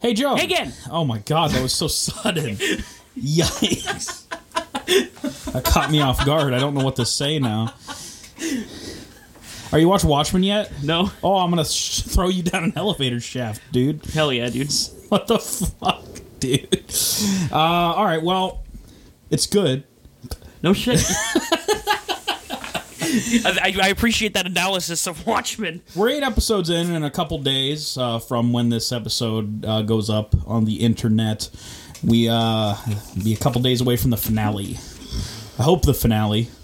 Hey, Joe. Hey again. Oh my God, that was so sudden. Yikes. That caught me off guard. I don't know what to say now. Are you watching Watchmen yet? No. Oh, I'm gonna sh- throw you down an elevator shaft, dude. Hell yeah, dude. What the fuck, dude? Uh, all right, well, it's good. No shit. I, I appreciate that analysis of Watchmen. We're eight episodes in, in a couple days uh, from when this episode uh, goes up on the internet. We uh, be a couple days away from the finale. I hope the finale.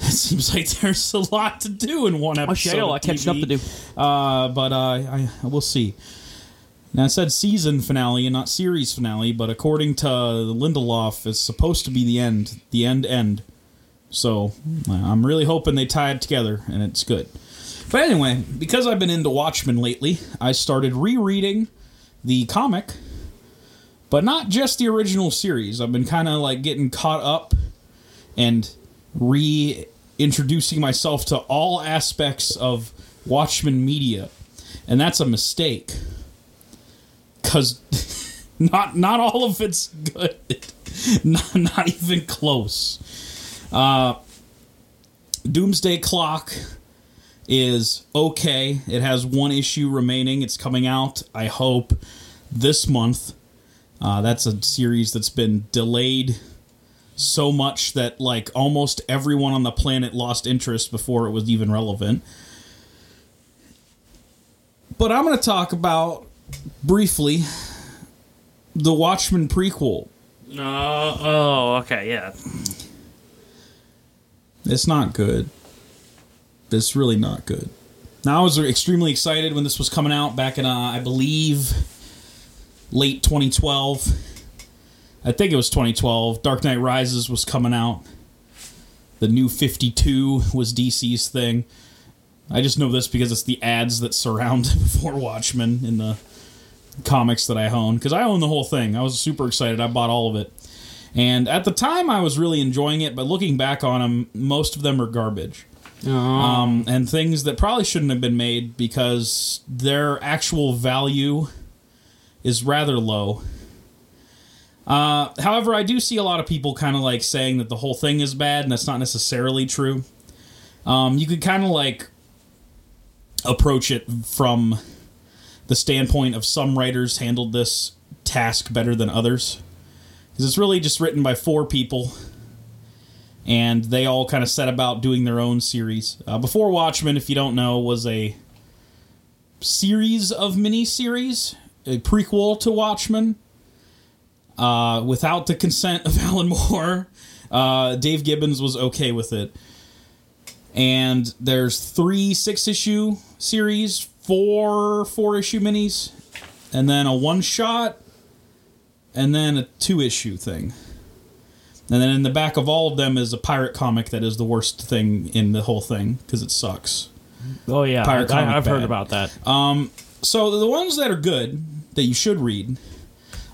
It seems like there's a lot to do in one episode. Oh shit, I got a lot of of catching up to do. Uh, but uh, I we'll see. Now I said season finale and not series finale, but according to Lindelof, it's supposed to be the end, the end, end. So uh, I'm really hoping they tie it together and it's good. But anyway, because I've been into Watchmen lately, I started rereading the comic, but not just the original series. I've been kind of like getting caught up and reintroducing myself to all aspects of Watchmen media, and that's a mistake because not not all of it's good, not, not even close. Uh, Doomsday Clock is okay. It has one issue remaining. It's coming out, I hope, this month. Uh, that's a series that's been delayed so much that like almost everyone on the planet lost interest before it was even relevant. But I'm going to talk about briefly the Watchmen prequel. Uh, oh, okay, yeah. It's not good. It's really not good. Now I was extremely excited when this was coming out back in uh, I believe late 2012. I think it was 2012. Dark Knight Rises was coming out. The new 52 was DC's thing. I just know this because it's the ads that surround before Watchmen in the comics that I own because I own the whole thing. I was super excited. I bought all of it. And at the time, I was really enjoying it, but looking back on them, most of them are garbage. Um, and things that probably shouldn't have been made because their actual value is rather low. Uh, however, I do see a lot of people kind of like saying that the whole thing is bad, and that's not necessarily true. Um, you could kind of like approach it from the standpoint of some writers handled this task better than others because it's really just written by four people and they all kind of set about doing their own series. Uh, before watchmen if you don't know was a series of mini-series a prequel to watchmen uh, without the consent of alan moore. Uh, dave gibbons was okay with it. And there's three six issue series four four issue minis and then a one shot and then a two issue thing. And then in the back of all of them is a pirate comic that is the worst thing in the whole thing because it sucks. Oh yeah, Pirate comic I, have heard about that. Um, so the ones that are good that you should read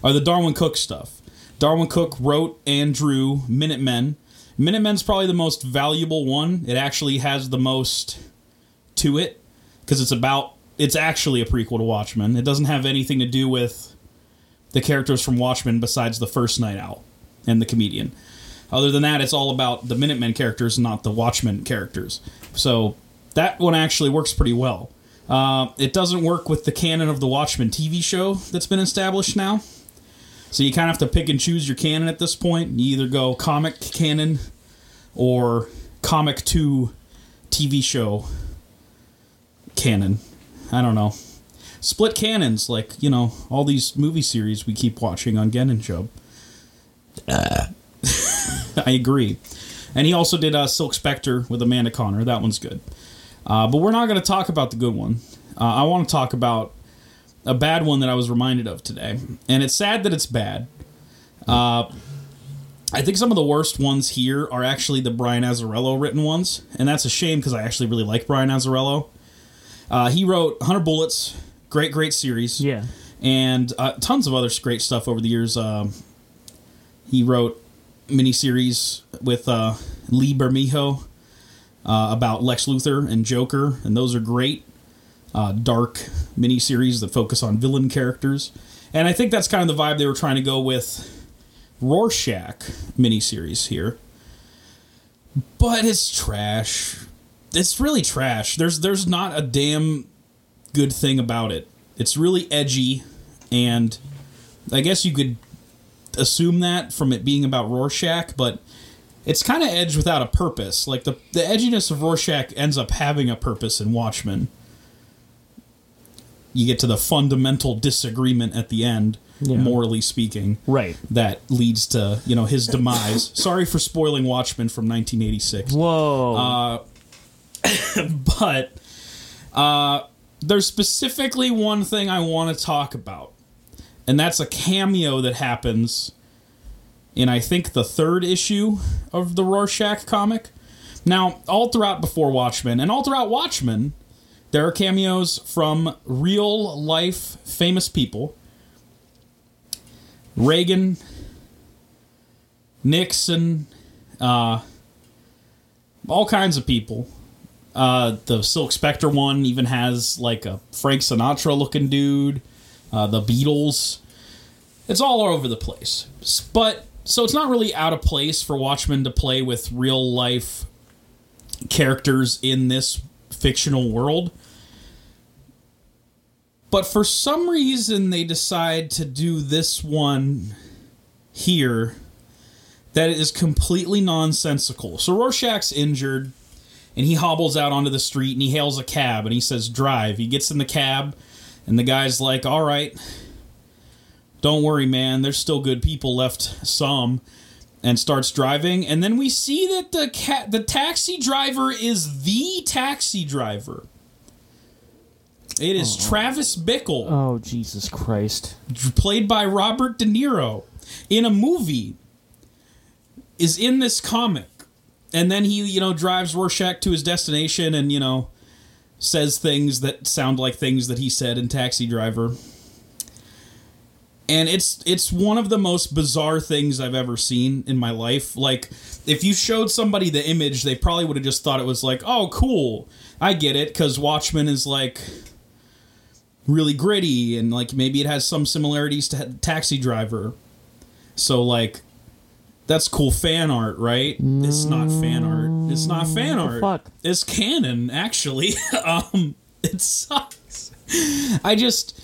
are the Darwyn Cooke stuff. Darwyn Cooke wrote and drew Minutemen. Minutemen's probably the most valuable one. It actually has the most to it because it's about it's actually a prequel to Watchmen. It doesn't have anything to do with the characters from Watchmen besides the first Nite Owl and the comedian. Other than that, it's all about the Minutemen characters, not the Watchmen characters. So that one actually works pretty well. Uh, it doesn't work with the canon of the Watchmen TV show that's been established now. So you kind of have to pick and choose your canon at this point. You either go comic canon or comic to TV show canon. I don't know. Split canons, like, you know, all these movie series we keep watching on Gen and Jub. I agree. And he also did uh, Silk Spectre with Amanda Conner. That one's good. Uh, but we're not going to talk about the good one. Uh, I want to talk about a bad one that I was reminded of today. And it's sad that it's bad. Uh, I think some of the worst ones here are actually the Brian Azzarello written ones. And that's a shame because I actually really like Brian Azzarello. Uh, he wrote 100 Bullets. Great, great series Yeah. and uh, tons of other great stuff over the years. Um, he wrote miniseries with uh, Lee Bermejo uh, about Lex Luthor and Joker, and those are great. Uh, dark miniseries that focus on villain characters. And I think that's kind of the vibe they were trying to go with Rorschach miniseries here. But it's trash. It's really trash. There's there's not a damn good thing about it. It's really edgy and I guess you could assume that from it being about Rorschach, but it's kind of edge without a purpose. Like the the edginess of Rorschach ends up having a purpose in Watchmen. You get to the fundamental disagreement at the end, Yeah. morally speaking, Right. that leads to you know his demise. Sorry for spoiling Watchmen from 1986 Whoa. but uh, there's specifically one thing I want to talk about, and that's a cameo that happens in I think the third issue of the Rorschach comic. Now, all throughout before Watchmen and all throughout Watchmen, there are cameos from real life famous people. Reagan, Nixon, uh, all kinds of people. Uh, the Silk Spectre one even has like a Frank Sinatra looking dude. Uh, the Beatles. It's all over the place. But so it's not really out of place for Watchmen to play with real life characters in this fictional world. But for some reason, they decide to do this one here that is completely nonsensical. So Rorschach's injured and he hobbles out onto the street and he hails a cab and he says drive. He gets in the cab and the guy's like all right. Don't worry man. There's still good people left some. And starts driving. And then we see that the the taxi driver is the taxi driver. It is oh. Travis Bickle. Oh Jesus Christ. played by Robert De Niro. In a movie. Is in this comic. And then he, you know, drives Rorschach to his destination and, you know, says things that sound like things that he said in Taxi Driver. And it's it's one of the most bizarre things I've ever seen in my life. Like if you showed somebody the image, they probably would have just thought it was like, "Oh, cool. I get it cuz Watchmen is like really gritty and like maybe it has some similarities to Taxi Driver. So like that's cool fan art, right? It's not fan art. It's not fan art. fuck? It's canon actually. um it sucks. I just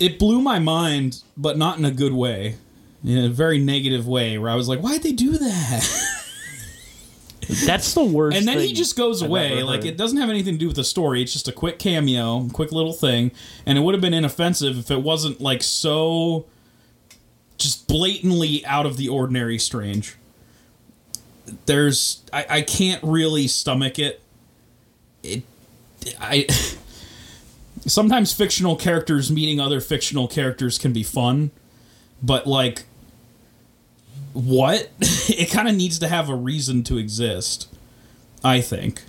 it blew my mind, but not in a good way. In a very negative way where I was like, why'd they do that? That's the worst. and then he just goes I've away. Like it doesn't have anything to do with the story. It's just a quick cameo, quick little thing, and it would have been inoffensive if it wasn't like so just blatantly out of the ordinary strange. There's I, I can't really stomach it. It I sometimes fictional characters meeting other fictional characters can be fun, but like what? it kind of needs to have a reason to exist. I think.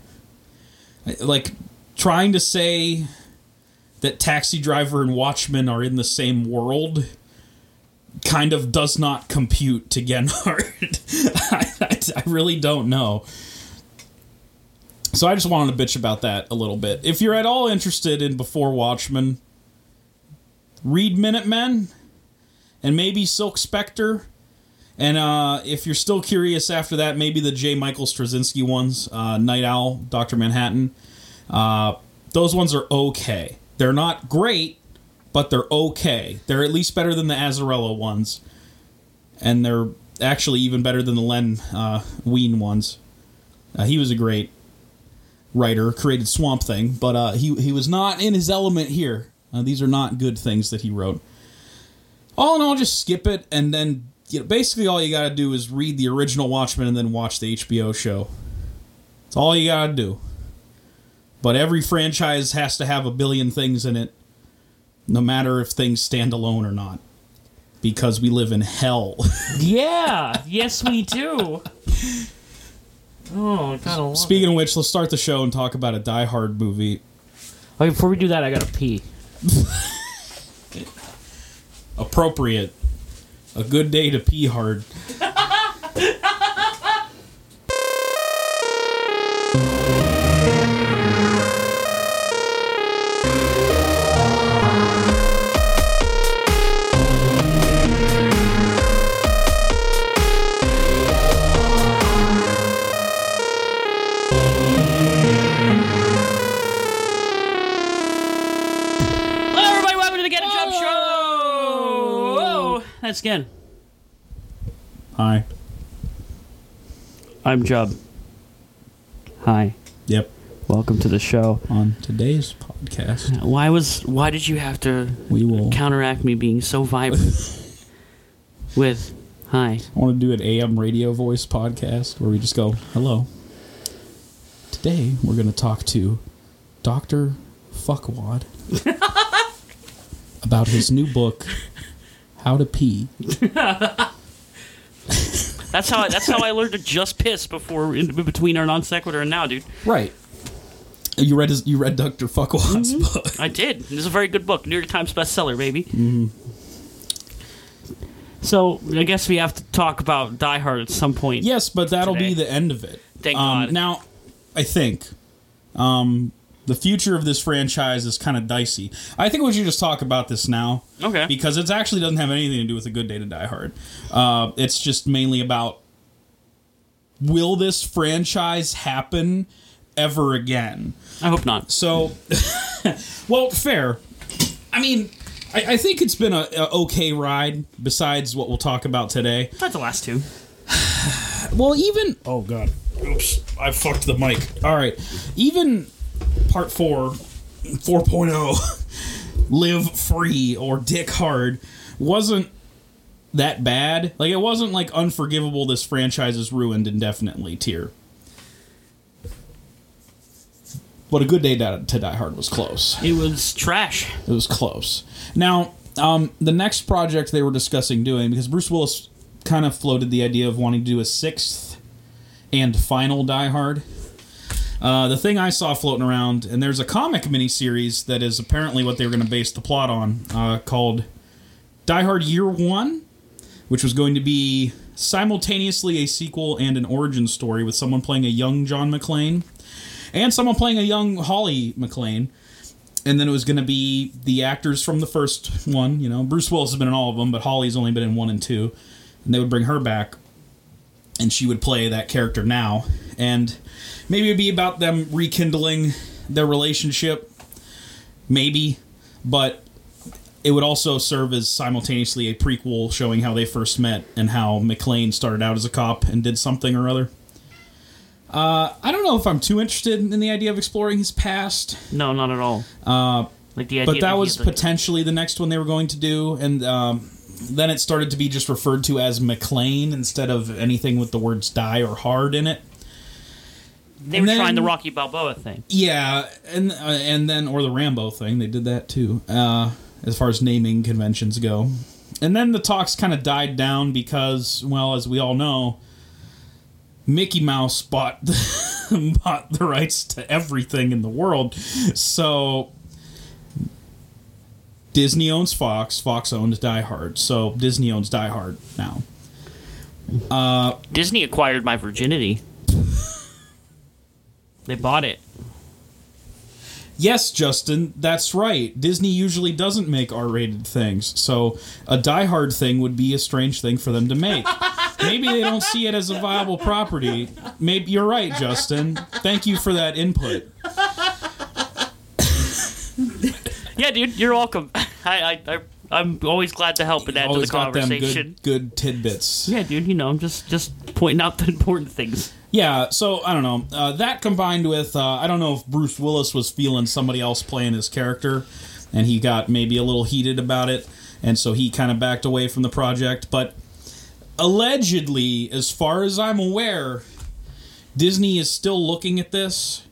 Like trying to say that Taxi Driver and Watchmen are in the same world kind of does not compute to Genhart. I, I, I really don't know. So I just wanted to bitch about that a little bit. If you're at all interested in Before Watchmen, read Minutemen and maybe Silk Spectre. And uh, if you're still curious after that, maybe the J. Michael Straczynski ones, uh, Nite Owl, Doctor Manhattan. Uh, those ones are okay. They're not great, but they're okay. They're at least better than the Azzarello ones, and they're actually even better than the Len uh, Wein ones. Uh, he was a great writer, created Swamp Thing, but uh, he he was not in his element here. Uh, these are not good things that he wrote. All in all, just skip it, and then you know, basically all you got to do is read the original Watchmen and then watch the HBO show. It's all you got to do. But every franchise has to have a billion things in it, no matter if things stand alone or not, because we live in hell. Yeah. yes, we do. Oh, kind of. Speaking of which, let's start the show and talk about a Die Hard movie. Okay, before we do that, I gotta pee. Appropriate. A good day to pee hard. Again. Hi. I'm Jub. Hi. Yep. Welcome to the show. On today's podcast, Why was why did you have to we will. counteract me being so vibrant with hi? I want to do an AM radio voice podcast where we just go, hello. Today, we're going to talk to Dr. Fuckwad about his new book, How to Pee. That's how I, that's how I learned to just piss before in between our non sequitur and now, dude. Right. You read his, you read Dr. Fuckwad's book. I did. This is a very good book. New York Times bestseller, baby. Mm-hmm. So I guess we have to talk about Die Hard at some point. Yes, but that'll Today. be the end of it. Thank um, God. Now, I think um, the future of this franchise is kind of dicey. I think we should just talk about this now. Okay. Because it actually doesn't have anything to do with a good day to die hard. Uh, it's just mainly about will this franchise happen ever again? I hope not. So, well, fair. I mean, I, I think it's been a, a okay ride. Besides what we'll talk about today. Not the last two. Well, even oh god, oops, I fucked the mic. All right, even part four, 4.0, live free or dick hard, wasn't that bad. Like it wasn't like unforgivable. This franchise is ruined indefinitely. Tier. But a good day to, die hard was close. It was trash. It was close. Now, um, the next project they were discussing doing, because Bruce Willis kind of floated the idea of wanting to do a sixth and final Die Hard. Uh, the thing I saw floating around, and there's a comic miniseries that is apparently what they were going to base the plot on, uh, called Die Hard Year One, which was going to be simultaneously a sequel and an origin story with someone playing a young John McClane and someone playing a young Holly McClane and then it was going to be the actors from the first one. You know, Bruce Willis has been in all of them, but Holly's only been in one and two, and they would bring her back, and she would play that character now, and maybe it'd be about them rekindling their relationship, maybe, but it would also serve as simultaneously a prequel showing how they first met and how McClane started out as a cop and did something or other. Uh, I don't know if I'm too interested in the idea of exploring his past. No, not at all. Uh, Like the idea but that was potentially the next one they were going to do, and um, then it started to be just referred to as McClane instead of anything with the words "die" or "hard" in it. They and were trying the Rocky Balboa thing. Yeah, and uh, and then or the Rambo thing, they did that too. Uh, as far as naming conventions go, and then the talks kind of died down because, well, as we all know, Mickey Mouse bought bought the rights to everything in the world, so Disney owns Fox. Fox owns Die Hard, so Disney owns Die Hard now. Disney acquired my virginity. They bought it. Yes, Justin, that's right. Disney usually doesn't make R-rated things, so a Die Hard thing would be a strange thing for them to make. Maybe they don't see it as a viable property. Maybe you're right, Justin. Thank you for that input. Yeah, dude, you're welcome. I, I, I I'm always glad to help and add to the Always got them conversation. good, good tidbits. Yeah, dude, you know, I'm just just pointing out the important things. Yeah, so I don't know. Uh, that combined with uh, I don't know if Bruce Willis was feeling somebody else playing his character, and he got maybe a little heated about it, and so he kind of backed away from the project. But allegedly, as far as I'm aware, Disney is still looking at this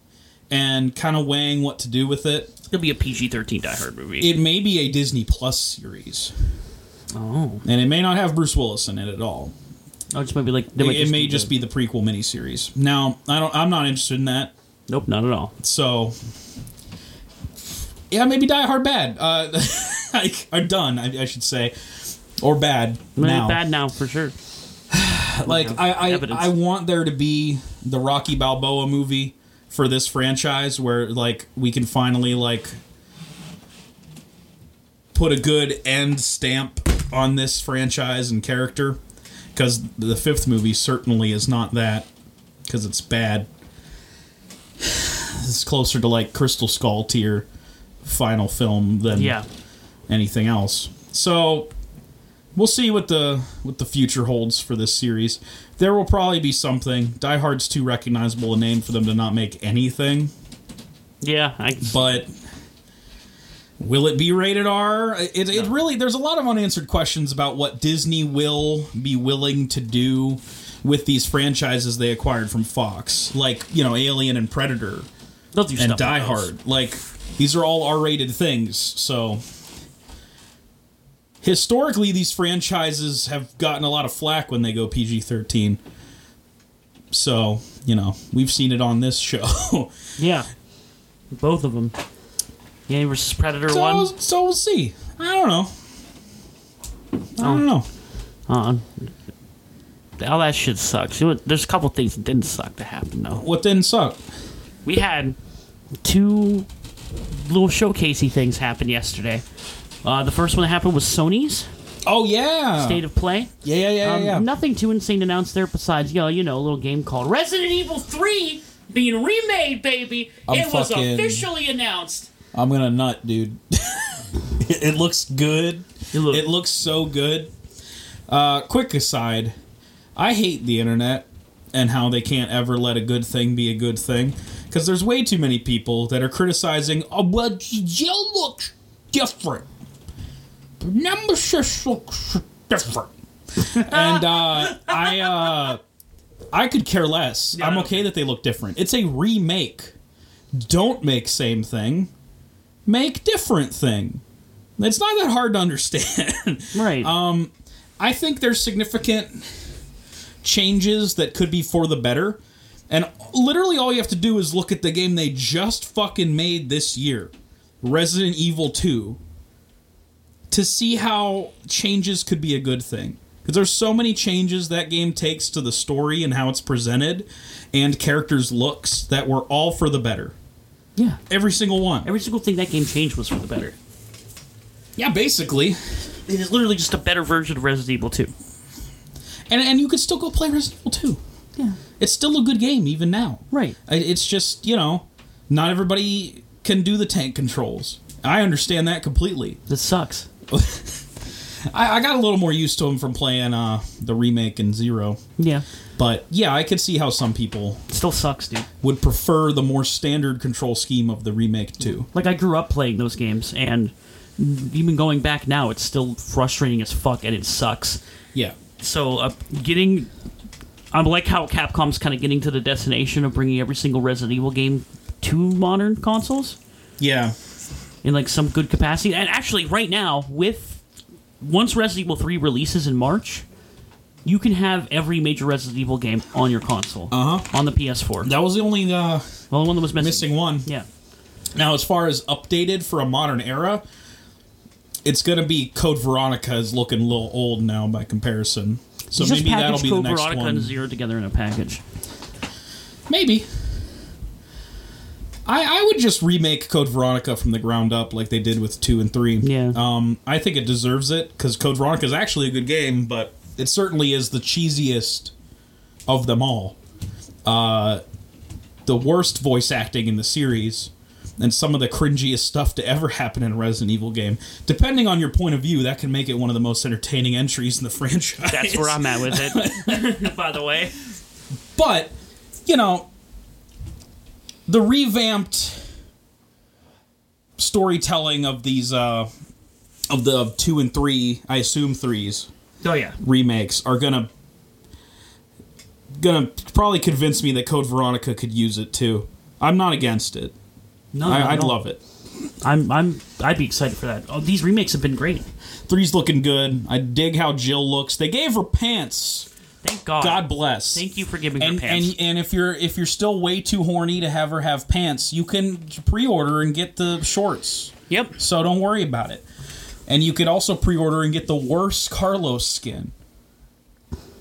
and kind of weighing what to do with it. It'll be a PG-13 Die Hard movie. It may be a Disney Plus series, oh, and it may not have Bruce Willis in it at all. oh, just maybe like they It, might it may do just the- be the prequel miniseries. Now, I don't. I'm not interested in that. Nope, not at all. So, yeah, maybe Die Hard bad. Uh, like, or done, I, I should say, or bad now. bad now for sure. Like, I, I, evidence. I want there to be the Rocky Balboa movie for this franchise, where like we can finally like put a good end stamp on this franchise and character, because the fifth movie certainly is not that, because it's bad. It's closer to like Crystal Skull tier final film than Yeah, anything else. So, we'll see what the what the future holds for this series. There will probably be something. Die Hard's too recognizable a name for them to not make anything. Yeah, I, But will it be rated R? It, it really there's a lot of unanswered questions about what Disney will be willing to do with these franchises they acquired from Fox, like you know Alien and Predator and Die like. Hard. Like these are all R-rated things, so historically these franchises have gotten a lot of flack when they go PG-13. So, you know, we've seen it on this show. Yeah, both of them. Yeah, versus Predator so, one. so we'll see. I don't know. I don't know. Uh, all that shit sucks. There's a couple things that didn't suck to happen though. What didn't suck? We had two little showcasey things happen yesterday. Uh, the first one that happened was Sony's Oh yeah. State of Play. yeah, yeah, yeah, Um, yeah. Nothing too insane to announced there besides, yo, you know, a little game called Resident Evil 3 being remade, baby. I'm it was fucking- officially announced. I'm gonna nut, dude. it, it looks good. It look- It looks so good. Uh, quick aside, I hate the internet and how they can't ever let a good thing be a good thing. Because there's way too many people that are criticizing, oh, well, Jill looks different. The nemesis looks different. and uh, I, uh, I could care less. Yeah, I'm okay that they look different. It's a remake. Don't make same thing. Make different thing. It's not that hard to understand. Right. Um, I think there's significant changes that could be for the better. And literally all you have to do is look at the game they just fucking made this year, Resident Evil 2, to see how changes could be a good thing. Because there's so many changes that game takes to the story and how it's presented and characters' looks that were all for the better. yeah. Every single one. Every single thing that game changed was for the better. Yeah, basically. It is literally just a better version of Resident Evil 2. And, and you could still go play Resident Evil 2. Yeah. It's still a good game even now. Right. It's just, you know, not everybody can do the tank controls. I understand that completely. This sucks. I, I got a little more used to them from playing uh, the remake in Zero. Yeah. But yeah, I could see how some people It still sucks, dude. would prefer the more standard control scheme of the remake too. Like, I grew up playing those games, and even going back now, it's still frustrating as fuck, and it sucks. Yeah. So, uh, getting. I like how Capcom's kind of getting to the destination of bringing every single Resident Evil game to modern consoles Yeah. In like some good capacity. And actually, right now, with once Resident Evil 3 releases in March, you can have every major Resident Evil game on your console. Uh-huh. On the PS4. That was the only uh, the one that was missing. missing one. Yeah. Now, as far as updated for a modern era, it's going to be Code Veronica is looking a little old now by comparison. So maybe that'll be the Code next Veronica one. and Zero together in a package. Maybe. I, I would just remake Code Veronica from the ground up like they did with 2 and 3. Yeah. Um, I think it deserves it because Code Veronica is actually a good game, but it certainly is the cheesiest of them all. Uh, the worst voice acting in the series and some of the cringiest stuff to ever happen in a Resident Evil game. Depending on your point of view, that can make it one of the most entertaining entries in the franchise. That's where I'm at with it. By the way. But, you know, the revamped storytelling of these uh of the of 2 and 3, I assume 3s Oh yeah. remakes are going to probably convince me that Code Veronica could use it too. I'm not against it. No, I, I'd love it. I'm I'm I'd be excited for that. Oh, these remakes have been great. Three's looking good. I dig how Jill looks. They gave her pants. Thank God. God bless. Thank you for giving her and, pants. and and if you're if you're still way too horny to have her have pants, you can pre-order and get the shorts. yep. So don't worry about it. And you could also pre-order and get the worst Carlos skin.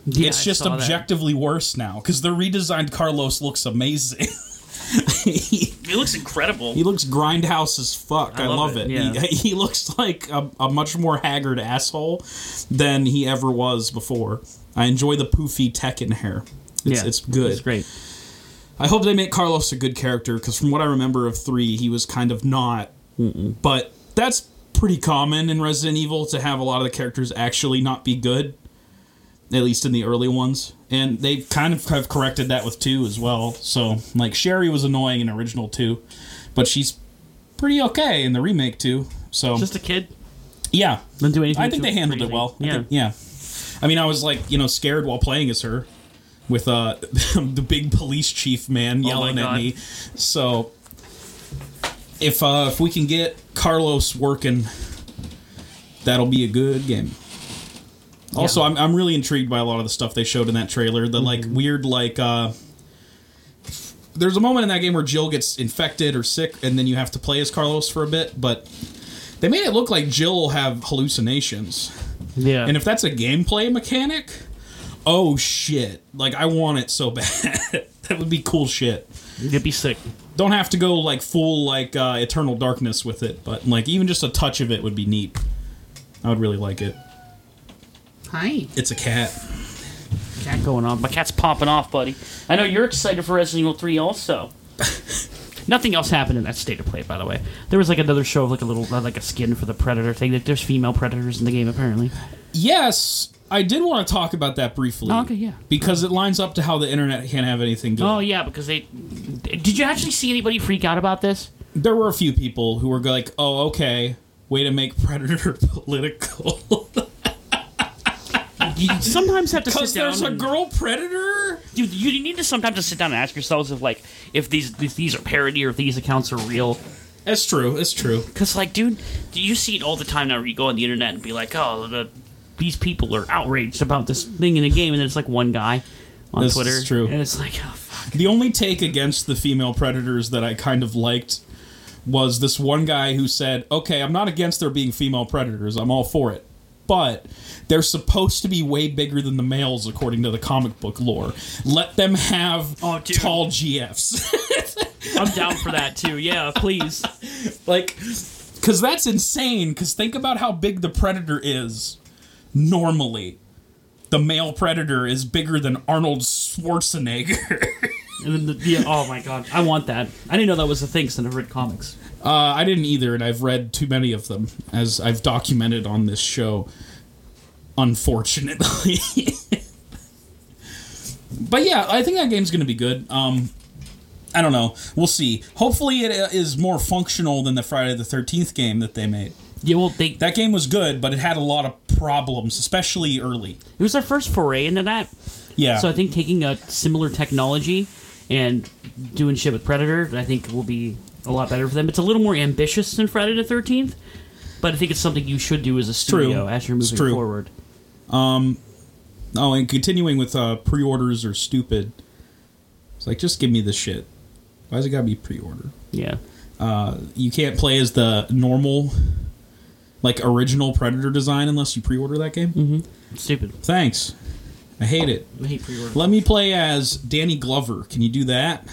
Yeah, it's I just saw that. objectively worse now because the redesigned Carlos looks amazing. he, It looks incredible. he looks grindhouse as fuck. I, I love, love it. it, yeah. He, he looks like a, a much more haggard asshole than he ever was before. I enjoy the poofy Tekken hair. It's, yeah, it's good. It's great. I hope they make Carlos a good character because from what I remember of three, he was kind of not. But that's pretty common in Resident Evil to have a lot of the characters actually not be good, at least in the early ones. And they kind of have corrected that with two as well. So, like, Sherry was annoying in original two, but she's pretty okay in the remake too. So, Just a kid. yeah, Didn't do anything. I think they handled it crazy. well. I Yeah. think- yeah. I mean, I was like, you know, scared while playing as her with uh the big police chief man Oh yelling at me. So if uh if we can get Carlos working, that'll be a good game. Also, Yeah. I'm I'm really intrigued by a lot of the stuff they showed in that trailer. The like Mm-hmm. weird like uh there's a moment in that game where Jill gets infected or sick, and then you have to play as Carlos for a bit. But they made it look like Jill will have hallucinations, Yeah. and if that's a gameplay mechanic, oh shit! Like I want it so bad. that would be cool shit. You'd be sick. Don't have to go like full like uh, Eternal Darkness with it, but like even just a touch of it would be neat. I would really like it. Hi. It's a cat. Cat going on. My cat's popping off, buddy. I know you're excited for Resident Evil 3 also. Nothing else happened in that state of play, by the way. There was like another show of like a little, uh, like a skin for the predator thing. Like, There's female predators in the game, apparently. Yes, I did want to talk about that briefly. Oh, okay, yeah. Because it lines up to how the internet can't have anything good. Oh, yeah, because they. Did you actually see anybody freak out about this? There were a few people who were like, "Oh, okay, way to make Predator political." You sometimes have to sit down. Because there's a and- girl Predator. Dude, you need to sometimes just sit down and ask yourselves if like if these if these are parody or if these accounts are real. That's true. It's true. Because like, dude, you see it all the time now. Where you go on the internet and be like, oh, the, these people are outraged about this thing in the game, and then it's like one guy on This Twitter, is true. and it's like, oh, fuck. The only take against the female predators that I kind of liked was this one guy who said, "Okay, I'm not against there being female predators. I'm all for it." But they're supposed to be way bigger than the males according to the comic book lore. Let them have Oh, tall GFs. I'm down for that too. Yeah, please. like cuz that's insane cuz think about how big the predator is normally. The male predator is bigger than Arnold Schwarzenegger. And then the, yeah, oh my god, I want that. I didn't know that was a thing since I've read comics. Uh, I didn't either, and I've read too many of them, as I've documented on this show. Unfortunately, but yeah, I think that game's going to be good. Um, I don't know. We'll see. Hopefully, it uh, more functional than the Friday the Thirteenth game that they made. Yeah, well, they That game was good, but it had a lot of problems, especially early. it was their first foray into that. Yeah. So I think taking a similar technology and doing shit with Predator, I think will be a lot better for them. It's a little more ambitious than Friday the Thirteenth, but I think it's something you should do as a studio as you're moving true. forward. oh, and continuing with uh, pre-orders are stupid. It's like just give me the shit. Why's it got to be pre-order? Yeah. uh, you can't play as the normal, like original Predator design unless you pre-order that game. Stupid. Thanks, I hate it. I hate pre-order. Let me play as Danny Glover. Can you do that?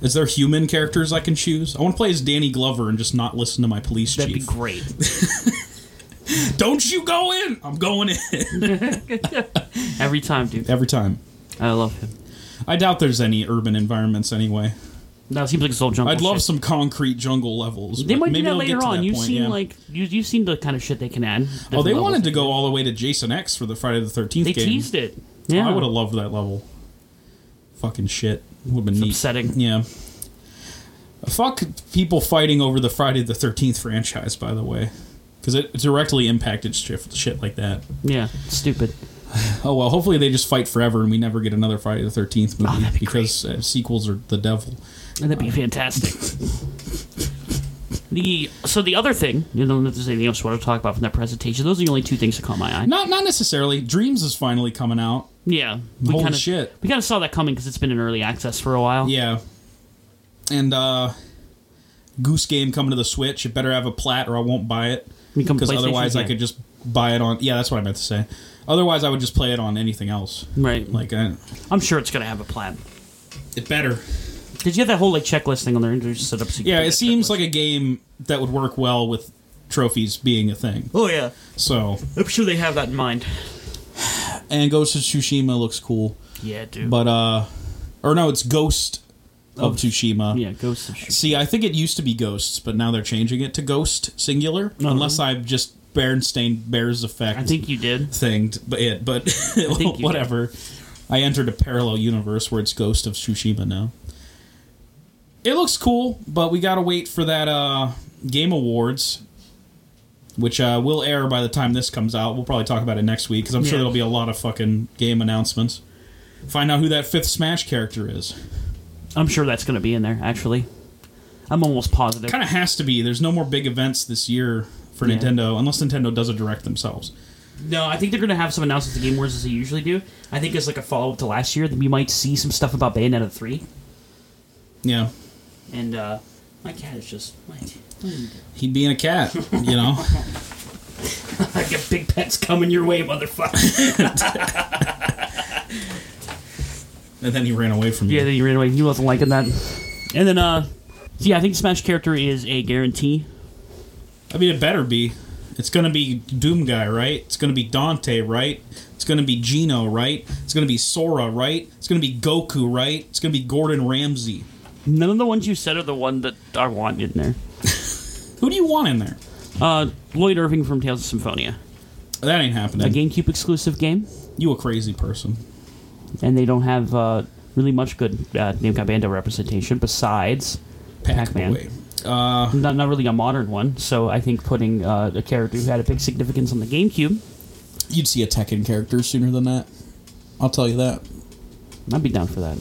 Is there human characters I can choose? I want to play as Danny Glover and just not listen to my police That'd be chief. great. Don't you go in? I'm going in Every time, dude. every time. I love him. I doubt there's any urban environments anyway. It seems like it's all jungle. I'd love shit. some concrete jungle levels. They might do maybe that later on. that You've point, seen yeah. like you, you've seen the kind of shit they can add. Oh, they wanted to go all the way to Jason X for the Friday the Thirteenth They game. teased it. Yeah, I would have loved that level. Fucking shit. Would have been neat. upsetting. Yeah. Fuck people fighting over the Friday the 13th franchise, by the way. Because it directly impacted shit, shit like that. Yeah, stupid. Oh, well, hopefully they just fight forever and we never get another Friday the 13th movie. Oh, be because uh, sequels are the devil. And that'd be fantastic. the so the other thing, you know, if there's anything else you want to talk about from that presentation, those are the only two things that caught my eye. Not not necessarily. Dreams is finally coming out. Yeah, we Holy kinda, shit. We kind of saw that coming because it's been in early access for a while. Yeah. And, uh,. Goose Game coming to the Switch. It better have a plat or I won't buy it. Because otherwise I could just buy it on. Yeah, that's what I meant to say. Otherwise, I would just play it on anything else. right. Like, I, I'm sure it's gonna have a plat. it better. Did you have that whole like checklist thing on there? and Just set up. So you Yeah, it seems checklist? like a game that would work well with trophies being a thing. Oh yeah, So, I'm sure they have that in mind. and Ghost of Tsushima looks cool, Yeah, dude. but uh, or no, it's Ghost of, Of- Tsushima. Yeah, Ghost of Tsushima. See, I think it used to be Ghosts, but now they're changing it to Ghost singular. Oh, unless I've just Berenstain Bears effect I think you did. thinged, but it, but think you whatever. I entered a parallel universe where it's Ghost of Tsushima now. It looks cool, but we gotta wait for that uh, Game Awards, which uh, will air by the time this comes out. We'll probably talk about it next week because I'm sure Yeah. there'll be a lot of fucking game announcements. Find out who that fifth Smash character is. I'm sure that's to be in there. Actually, I'm almost positive. Kind of has to be. There's no more big events this year for Yeah. Nintendo unless Nintendo does a direct themselves. No, I think they're going to have some announcements at Game Awards as they usually do. I think as like a follow up to last year, that we might see some stuff about Bayonetta three. Yeah, And uh, my cat is just like, he'd being a cat, you know. I get big pets coming your way, motherfucker. and then he ran away from you. yeah, then he ran away. He wasn't liking that. And then, uh, so yeah, I think Smash character is a guarantee. I mean, it better be. It's gonna be Doom Guy, right? It's gonna be Dante, right? It's gonna be Geno, right? It's gonna be Sora, right? It's gonna be Goku, right? It's gonna be Gordon Ramsay. None of the ones you said are the one that I want in there. Who do you want in there? Uh, Lloyd Irving from Tales of Symphonia, That ain't happening. a. GameCube exclusive game, You a crazy person. and they don't have uh, really much good uh, Namco Bandai representation besides Pac-Man. away. Uh, not, not really a modern one. So I think putting uh, a character who had a big significance on the GameCube, you'd see a Tekken character sooner than that. I'll tell you that. I'd be down for that.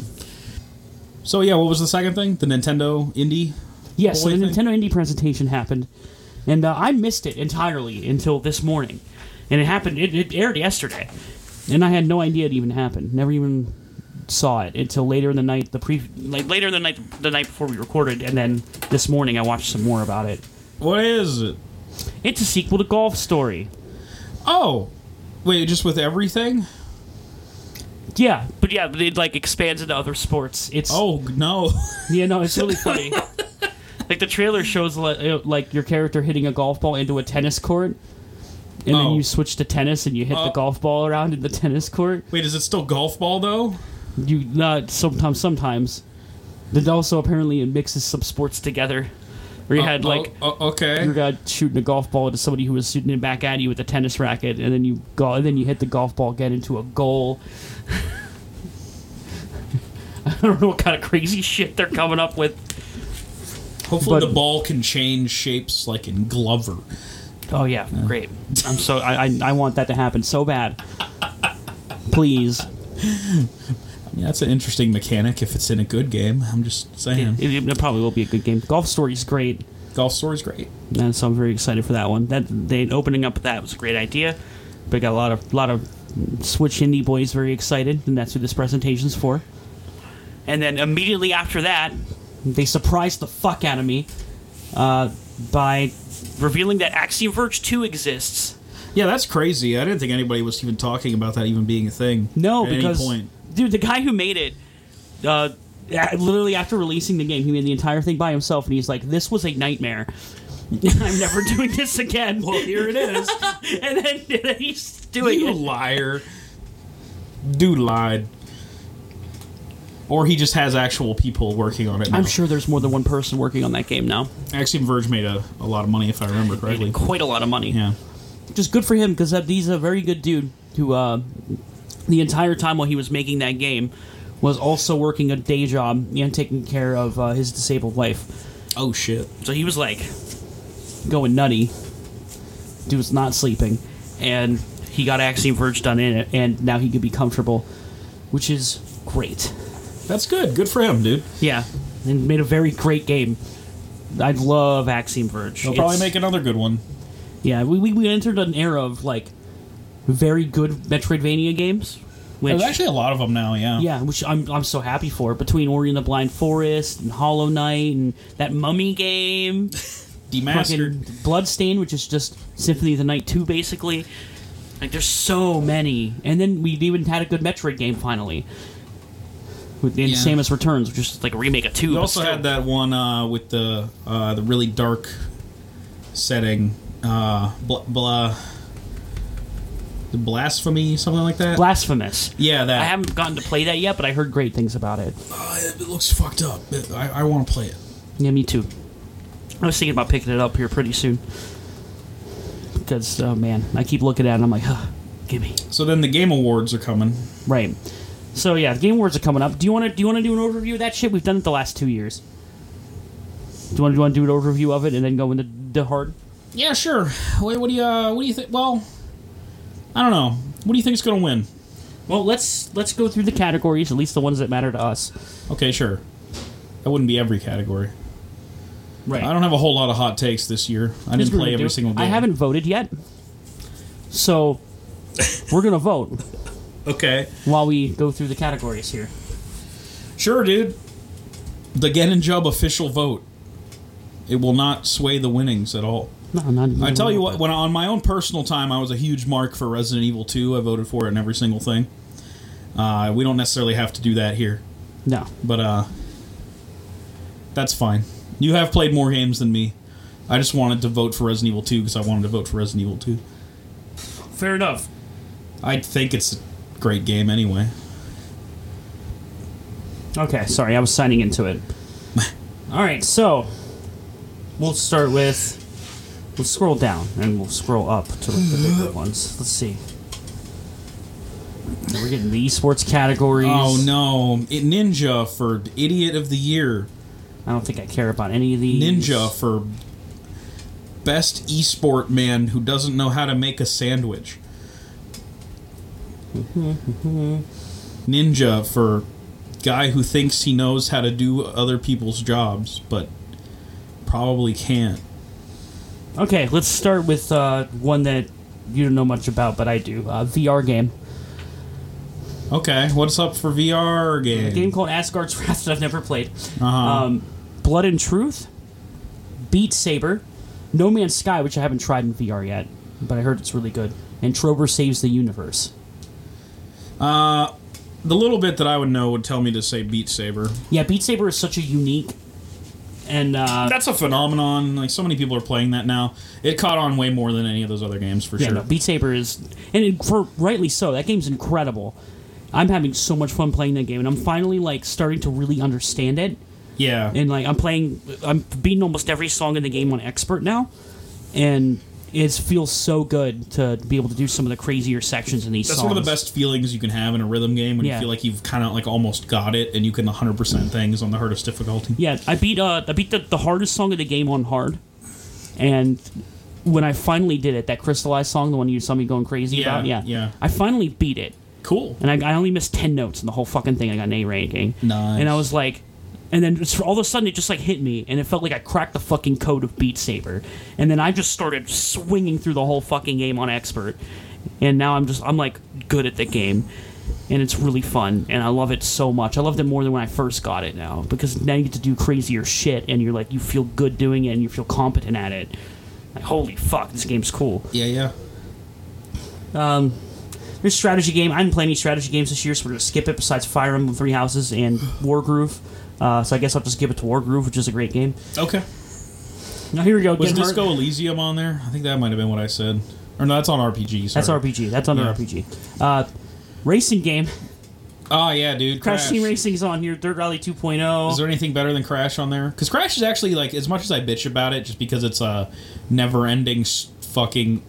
So yeah, what was the second thing? The Nintendo Indie. Yeah, so the thing? Nintendo Indie presentation happened, and uh, I missed it entirely until this morning, and it happened. It, it aired yesterday, and I had no idea it even happened. Never even saw it until later in the night. The pre like later in the night, the night before we recorded, and then this morning I watched some more about it. What is it? It's a sequel to Golf Story. Oh, wait, just with everything? Yeah, but yeah, it like expands into other sports. It's Oh no. Yeah, no, it's really funny. like the trailer shows like, like your character hitting a golf ball into a tennis court, and then Oh. you switch to tennis and you hit the Uh. golf ball around in the tennis court. wait, is it still golf ball though? You uh, sometimes sometimes. Then also apparently it mixes some sports together. Where you uh, had Oh, like oh, oh, okay. your guy shooting a golf ball into somebody who was shooting it back at you with a tennis racket, and then you go and then you hit the golf ball again into a goal. I don't know what kind of crazy shit they're coming up with. Hopefully but- the ball can change shapes like in Glover. Oh yeah, great. I'm so I, I I want that to happen so bad. Please. Yeah, that's an interesting mechanic if it's in a good game. I'm just saying. It, it probably will be a good game. Golf Story's great, Golf Story's great. and so I'm very excited for that one. That they opening up that was a great idea. But got a lot of lot of Switch indie boys very excited, and that's who this presentation's for. And then immediately after that, they surprised the fuck out of me uh, by revealing that Axiom Verge 2 exists. Yeah, that's crazy. I didn't think anybody was even talking about that even being a thing. No, because. Dude, the guy who made it, uh, literally after releasing the game, he made the entire thing by himself, and he's like, "This was a nightmare. I'm never doing this again." Well, here it is. and, then, and then he's doing you it. liar. Dude lied. Or he just has actual people working on it now. I'm sure there's more than one person working on that game now. Axiom Verge made a, a lot of money, if I remember correctly. Quite a lot of money. Yeah. Just good for him because he's a very good dude who, uh, the entire time while he was making that game, was also working a day job and taking care of uh, his disabled wife. Oh, shit. So he was like going nutty. Dude was not sleeping, and he got Axiom Verge done in it, and now he could be comfortable, which is great. That's good. Good for him, dude. Yeah, and made a very great game. I love Axiom Verge. He'll probably It's- make another good one. Yeah, we, we, we entered an era of like very good Metroidvania games. Which, There's actually a lot of them now, yeah. yeah, which I'm, I'm so happy for. Between Ori and the Blind Forest and Hollow Knight and that Mummy game, Demastered. Bloodstain, which is just Symphony of the Night 2, basically. Like, there's so many. And then we even had a good Metroid game finally. With Yeah. Samus Returns, which is like a remake of 2. We also still. had that one uh, with the uh, the really dark setting. Uh, blah, blah. The blasphemy, something like that. Blasphemous. yeah, that. I haven't gotten to play that yet, but I heard great things about it. Uh, it looks fucked up. I, I want to play it. Yeah, me too. I was thinking about picking it up here pretty soon. Because, oh man, I keep looking at it and I'm like, huh, gimme. So then the game awards are coming. Right. So yeah, the Game Awards are coming up. Do you want to do you want to do an overview of that shit? We've done it the last two years. Do you want to do, you want to do an overview of it and then go into the hard? Yeah, sure. What, what do you uh, What do you think? Well, I don't know. What do you think is going to win? Well, let's let's go through the categories, at least the ones that matter to us. Okay, sure. That wouldn't be every category. Right. I don't have a whole lot of hot takes this year. I didn't play every single game. I haven't voted yet, so we're gonna vote Okay. while we go through the categories here. Sure, dude. The Gen and Jub official vote. It will not sway the winnings at all. No, not. I tell you what, when on my own personal time, I was a huge mark for Resident Evil 2. I voted for it in every single thing. Uh, we don't necessarily have to do that here, No. but uh, that's fine. You have played more games than me. I just wanted to vote for Resident Evil 2 because I wanted to vote for Resident Evil 2. Fair enough. I think it's a great game anyway. Okay, sorry, I was signing into it. All right, so we'll start with. We'll scroll down and we'll scroll up to the bigger mm-hmm. ones. Let's see. We're getting the esports categories. Oh no, it Ninja for Idiot of the Year. I don't think I care about any of these. Ninja for best esport man who doesn't know how to make a sandwich. Mm-hmm. Ninja for guy who thinks he knows how to do other people's jobs but probably can't. Okay, let's start with uh, one that you don't know much about, but I do. Uh, VR game. Okay, what's up for VR A game? game called Asgard's Wrath that I've never played. Uh-huh. Um, Blood and Truth, Beat Saber, No Man's Sky, which I haven't tried in VR yet, but I heard it's really good, and Trover Saves the Universe. uh, the little bit that I would know would tell me to say Beat Saber. Yeah, Beat Saber is such a unique and uh, That's a phenomenon. Like so many people are playing that now. It caught on way more than any of those other games for yeah, sure. no, Beat Saber is, and it, for rightly so. That game's incredible. I'm having so much fun playing that game, and I'm finally like starting to really understand it. yeah. and like I'm playing, I'm beating almost every song in the game on expert now, and it feels so good to be able to do some of the crazier sections in these songs. That's songs. one of the best feelings you can have in a rhythm game when Yeah. you feel like you've kind of like almost got it and you can 100% things on the hardest difficulty. Yeah, I beat uh, I beat the, the hardest song of the game on hard, and when I finally did it, that crystallized song, the one you saw me going crazy Yeah, about, yeah, yeah. I finally beat it, Cool. and I, I only missed ten notes in the whole fucking thing. I got an A ranking, Nice. and I was like. And then just, all of a sudden, it just like hit me, and it felt like I cracked the fucking code of Beat Saber. And then I just started swinging through the whole fucking game on expert, and now I'm just I'm like good at the game, and it's really fun, and I love it so much. I loved it more than when I first got it now because now you get to do crazier shit, and you're like you feel good doing it, and you feel competent at it. Like holy fuck, this game's cool. Yeah, yeah. Um, there's strategy game. I didn't play any strategy games this year, so we're gonna skip it. Besides Fire Emblem Three Houses and Wargroove, uh, so I guess I'll just give it to Wargroove, which is a great game. Okay. Now here we go. Was Get Disco hard- Elysium on there? I think that might have been what I said. Or no, that's on RPG. Sorry. That's RPG. That's under Yeah. RPG. Uh, racing game. Oh, yeah, dude. Crash, Crash. Team Racing's on here. Dirt Rally 2.0. Is there anything better than Crash on there? Because Crash is actually like, as much as I bitch about it, just because it's a never-ending fucking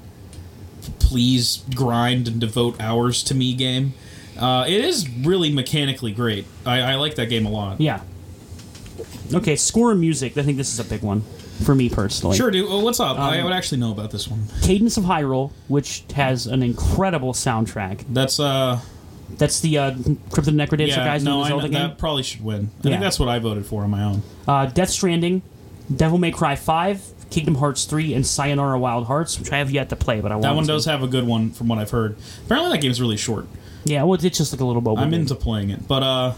please grind and devote hours to me game. Uh, it is really mechanically great. I, I like that game a lot. yeah. Okay, score and music. I think this is a big one for me personally. Sure, dude. Well, what's up? I Um, would actually know about this one. Cadence of Hyrule, which has an incredible soundtrack. That's uh, That's the uh, Crypt of the Necrodancer yeah. guys No, doing the I Zelda know, game. that probably should win. I Yeah. think that's what I voted for on my own. Uh, Death Stranding, Devil May Cry 5, Kingdom Hearts 3, and Sayonara Wild Hearts, which I have yet to play, but I want That one to. does have a good one from what I've heard. Apparently, that game's really short. Yeah, well, it's just like a little mobile I'm game. into playing it, but uh,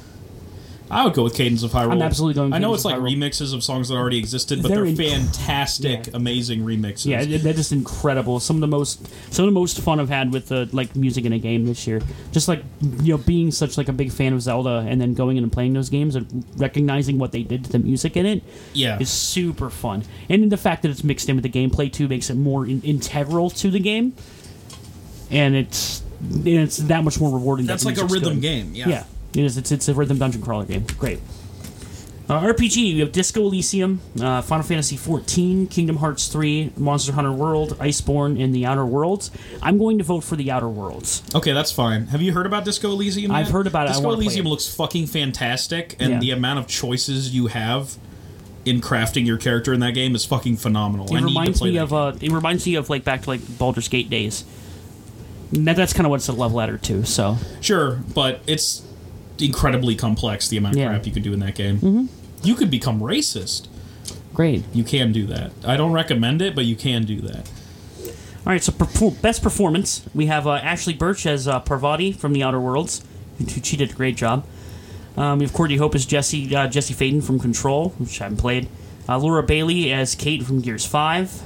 I would go with Cadence of Hyrule. I'm absolutely going I know Cadence it's like of Hyrule. remixes of songs that already existed, but they're, They're inc- fantastic, Yeah. amazing remixes. Yeah, they're just incredible. Some of the most, some of the most fun I've had with the like music in a game this year. Just like you know, being such like a big fan of Zelda, and then going in and playing those games and recognizing what they did to the music in it yeah. is super fun. And the fact that it's mixed in with the gameplay too makes it more in- integral to the game. and it's and it's that much more rewarding. That's that like a rhythm good. game. Yeah. Yeah, it is. It's it's a rhythm dungeon crawler game. Great. Uh, RPG, we have Disco Elysium, uh, Final Fantasy XIV, Kingdom Hearts 3, Monster Hunter World, Iceborne, and the Outer Worlds. I'm going to vote for the Outer Worlds. Okay, that's fine. Have you heard about Disco Elysium? I've heard about it. I Disco wanna play Elysium it. looks fucking fantastic, and Yeah. the amount of choices you have in crafting your character in that game is fucking phenomenal. I It need reminds to play me of uh, it reminds me of like back to like Baldur's Gate days. That, that's kind of what's a love letter to. So Sure, but it's incredibly complex the amount of Yeah. crap you can do in that game. Mm-hmm. You could become racist. great. You can do that. I don't recommend it, but you can do that. All right, so perfor- best performance we have uh, Ashly Burch as uh, Parvati from the Outer Worlds, who she did a great job. Um, we have Courtney Hope as Jesse uh, Jesse Faden from Control, which I haven't played. Uh, Laura Bailey as Kate from Gears Five.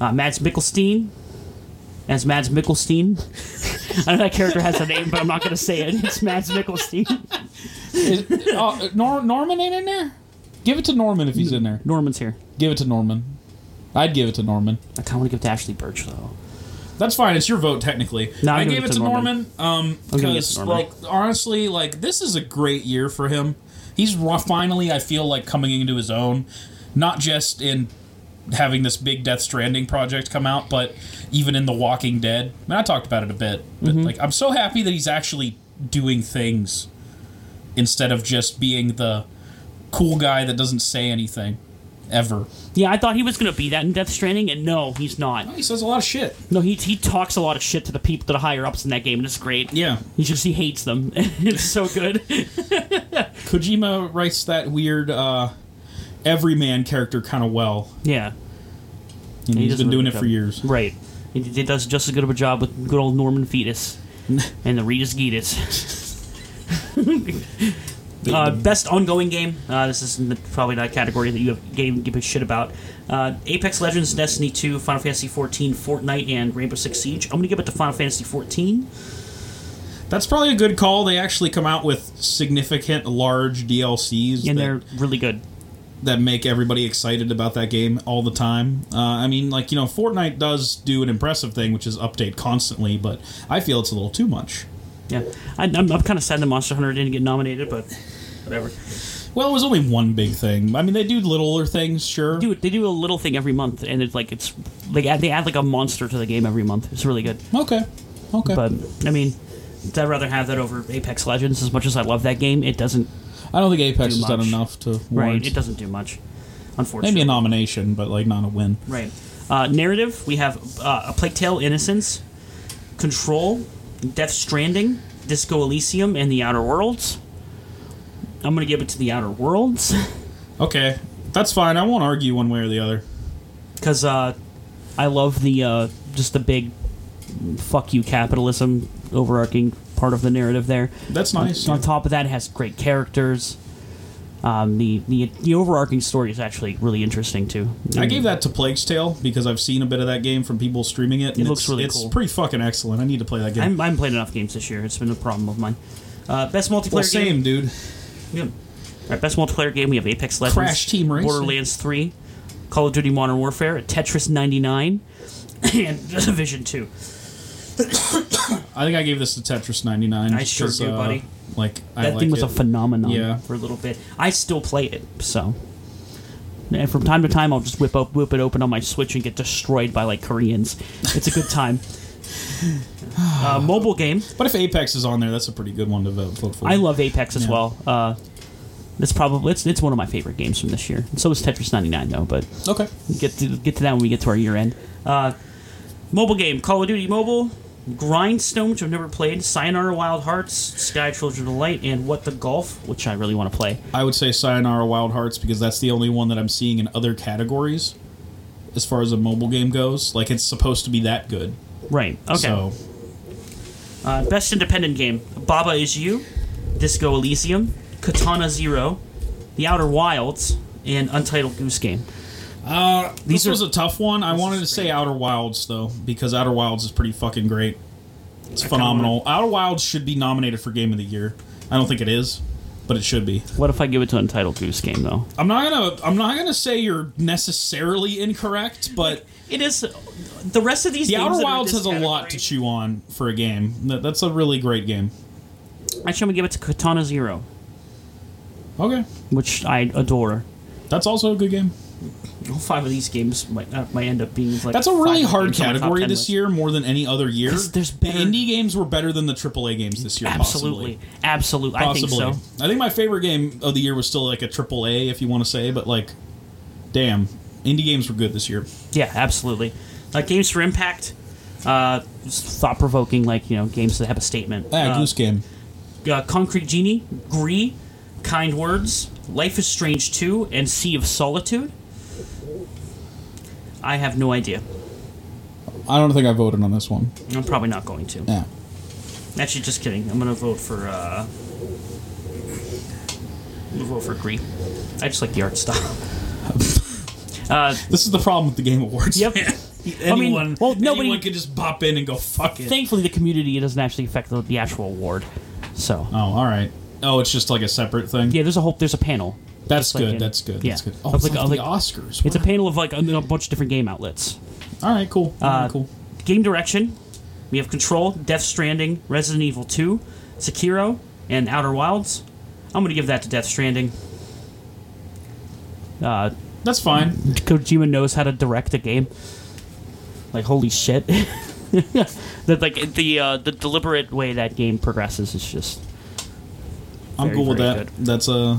Uh, Mads Mikkelstein as Mads Mikkelstein. I know that character has a name, but I'm not going to say it. It's Mads Mikkelstein. uh, Nor- Norman ain't in there? Give it to Norman if he's in there. Norman's here. Give it to Norman. I'd give it to Norman. I kind of want to give it to Ashly Burch though. That's fine. It's your vote, technically. No, I'm I giving gave it to Norman. Um, I'm giving it because, to Norman. like, honestly, like this is a great year for him. He's ro- finally, I feel like, coming into his own, not just in having this big Death Stranding project come out, but even in The Walking Dead. I mean, I talked about it a bit, but Mm-hmm. like, I'm so happy that he's actually doing things instead of just being the cool guy that doesn't say anything ever. Yeah, I thought he was going to be that in Death Stranding, and no, he's not. He says a lot of shit. No, he he talks a lot of shit to the people, to the higher ups in that game, and it's great. Yeah. He just he hates them. it's so good. Kojima writes that weird uh, everyman character kind of well. yeah, And He he's does been doing it job. for years. right. He, he does just as good of a job with good old Norman Fetus and the Ritas Gitas. uh, best ongoing game. Uh, this is the, probably not a category that you have game give a shit about. Uh, Apex Legends, Destiny 2, Final Fantasy 14, Fortnite, and Rainbow Six Siege. I'm gonna give it to Final Fantasy 14. That's probably a good call. They actually come out with significant, large DLCs And that, they're really good. That make everybody excited about that game all the time. Uh, I mean, like, you know, Fortnite does do an impressive thing, which is update constantly, but I feel it's a little too much. Yeah, I, I'm, I'm kind of sad that Monster Hunter didn't get nominated, but whatever. Well, it was only one big thing. I mean, they do littler things, sure. do they do a little thing every month, and it's like it's like they add like a monster to the game every month. It's really good. Okay. Okay. But I mean, I'd rather have that over Apex Legends. As much as I love that game, it doesn't. I don't think Apex do has done enough to Right, it doesn't do much. Unfortunately, maybe a nomination, but like not a win. right. Uh, narrative: We have uh, a Plague Tale: Innocence, Control, Death Stranding, Disco Elysium, and The Outer Worlds. I'm gonna give it to The Outer Worlds. Okay, that's fine. I won't argue one way or the other. because uh, I love the uh, just the big fuck you capitalism overarching part of the narrative there. That's nice. On top of that, it has great characters. Um, the, the the overarching story is actually really interesting too. I gave that to Plague's Tale because I've seen a bit of that game from people streaming it. It looks it's, really it's cool. pretty fucking excellent. I need to play that game. I'm, I haven't played enough games this year. It's been a problem of mine. Uh, best multiplayer well, game. same, dude. Yeah. All right, best multiplayer game. We have Apex Legends, Crash Team Racing. Borderlands 3, Call of Duty Modern Warfare, Tetris 99, and Division 2. I think I gave this to Tetris 99. I sure do, uh, buddy. Like I That like thing was it. a phenomenon Yeah. for a little bit. I still play it, so. And from time to time, I'll just whip up, whip it open on my Switch and get destroyed by like Koreans. It's a good time. uh, mobile game. But if Apex is on there, that's a pretty good one to vote, vote for. I love Apex as Yeah. well. Uh, it's probably it's, it's one of my favorite games from this year. And so is Tetris 99 though, but Okay. get to get to that when we get to our year end. Uh, mobile game: Call of Duty Mobile, Grindstone, which I've never played, Sayonara Wild Hearts, Sky Children of Light, and What the Golf, which I really want to play. I would say Sayonara Wild Hearts because that's the only one that I'm seeing in other categories as far as a mobile game goes. Like it's supposed to be that good. Right. Okay. So Uh, best independent game: Baba Is You, Disco Elysium, Katana Zero, The Outer Wilds, and Untitled Goose Game. Uh, These this are- was a tough one. I wanted to say. Outer Wilds though because Outer Wilds is pretty fucking great. It's phenomenal. Outer Wilds should be nominated for Game of the Year. I don't think it is. but it should be. What if I give it to Untitled Goose Game though? I'm not gonna I'm not gonna say you're necessarily incorrect, but It is. The rest of these the games Outer that are Wilds has a lot to category- chew on for a game. That, that's a really great game. Actually, I'm gonna give it to Katana Zero, Okay, which I adore. that's also a good game. All five of these games might, uh, might end up being like. That's a really hard games on my top category this list. year, more than any other year. There's- there's the better- indie games were better than the AAA games this year. Absolutely, absolutely. I think so. I think my favorite game of the year was still like a AAA, if you want to say, but like, damn, indie games were good this year. Yeah, absolutely. Uh, games for impact, uh, thought provoking, like you know, games that have a statement. Ah, uh, Goose Game. uh, Concrete Genie, Gris, Kind Words, Life is Strange 2, and Sea of Solitude. I have no idea. I don't think I voted on this one. I'm probably not going to. Yeah. Actually, just kidding. I'm going to vote for. Uh, I'm gonna vote for Gris. I just like the art style. uh, This is the problem with the Game Awards. Yep. man. I mean, well, nobody- anyone could just pop in and go fuck it. thankfully, the community doesn't actually affect the, the actual award. So oh, all right. Oh, it's just like a separate thing. yeah, there's a whole there's a panel. That's Just like good. that's good. yeah. That's good. Oh, it's like- like, the Oscars. It's a panel of like a, a bunch of different game outlets. All right, cool. All right, Uh, cool. Game direction. We have Control, Death Stranding, Resident Evil 2, Sekiro, and Outer Wilds. I'm gonna give that to Death Stranding. Uh, That's fine. Kojima knows how to direct a game. Like holy shit. that like the uh, the deliberate way that game progresses is just I'm Very, cool with that. good. That's a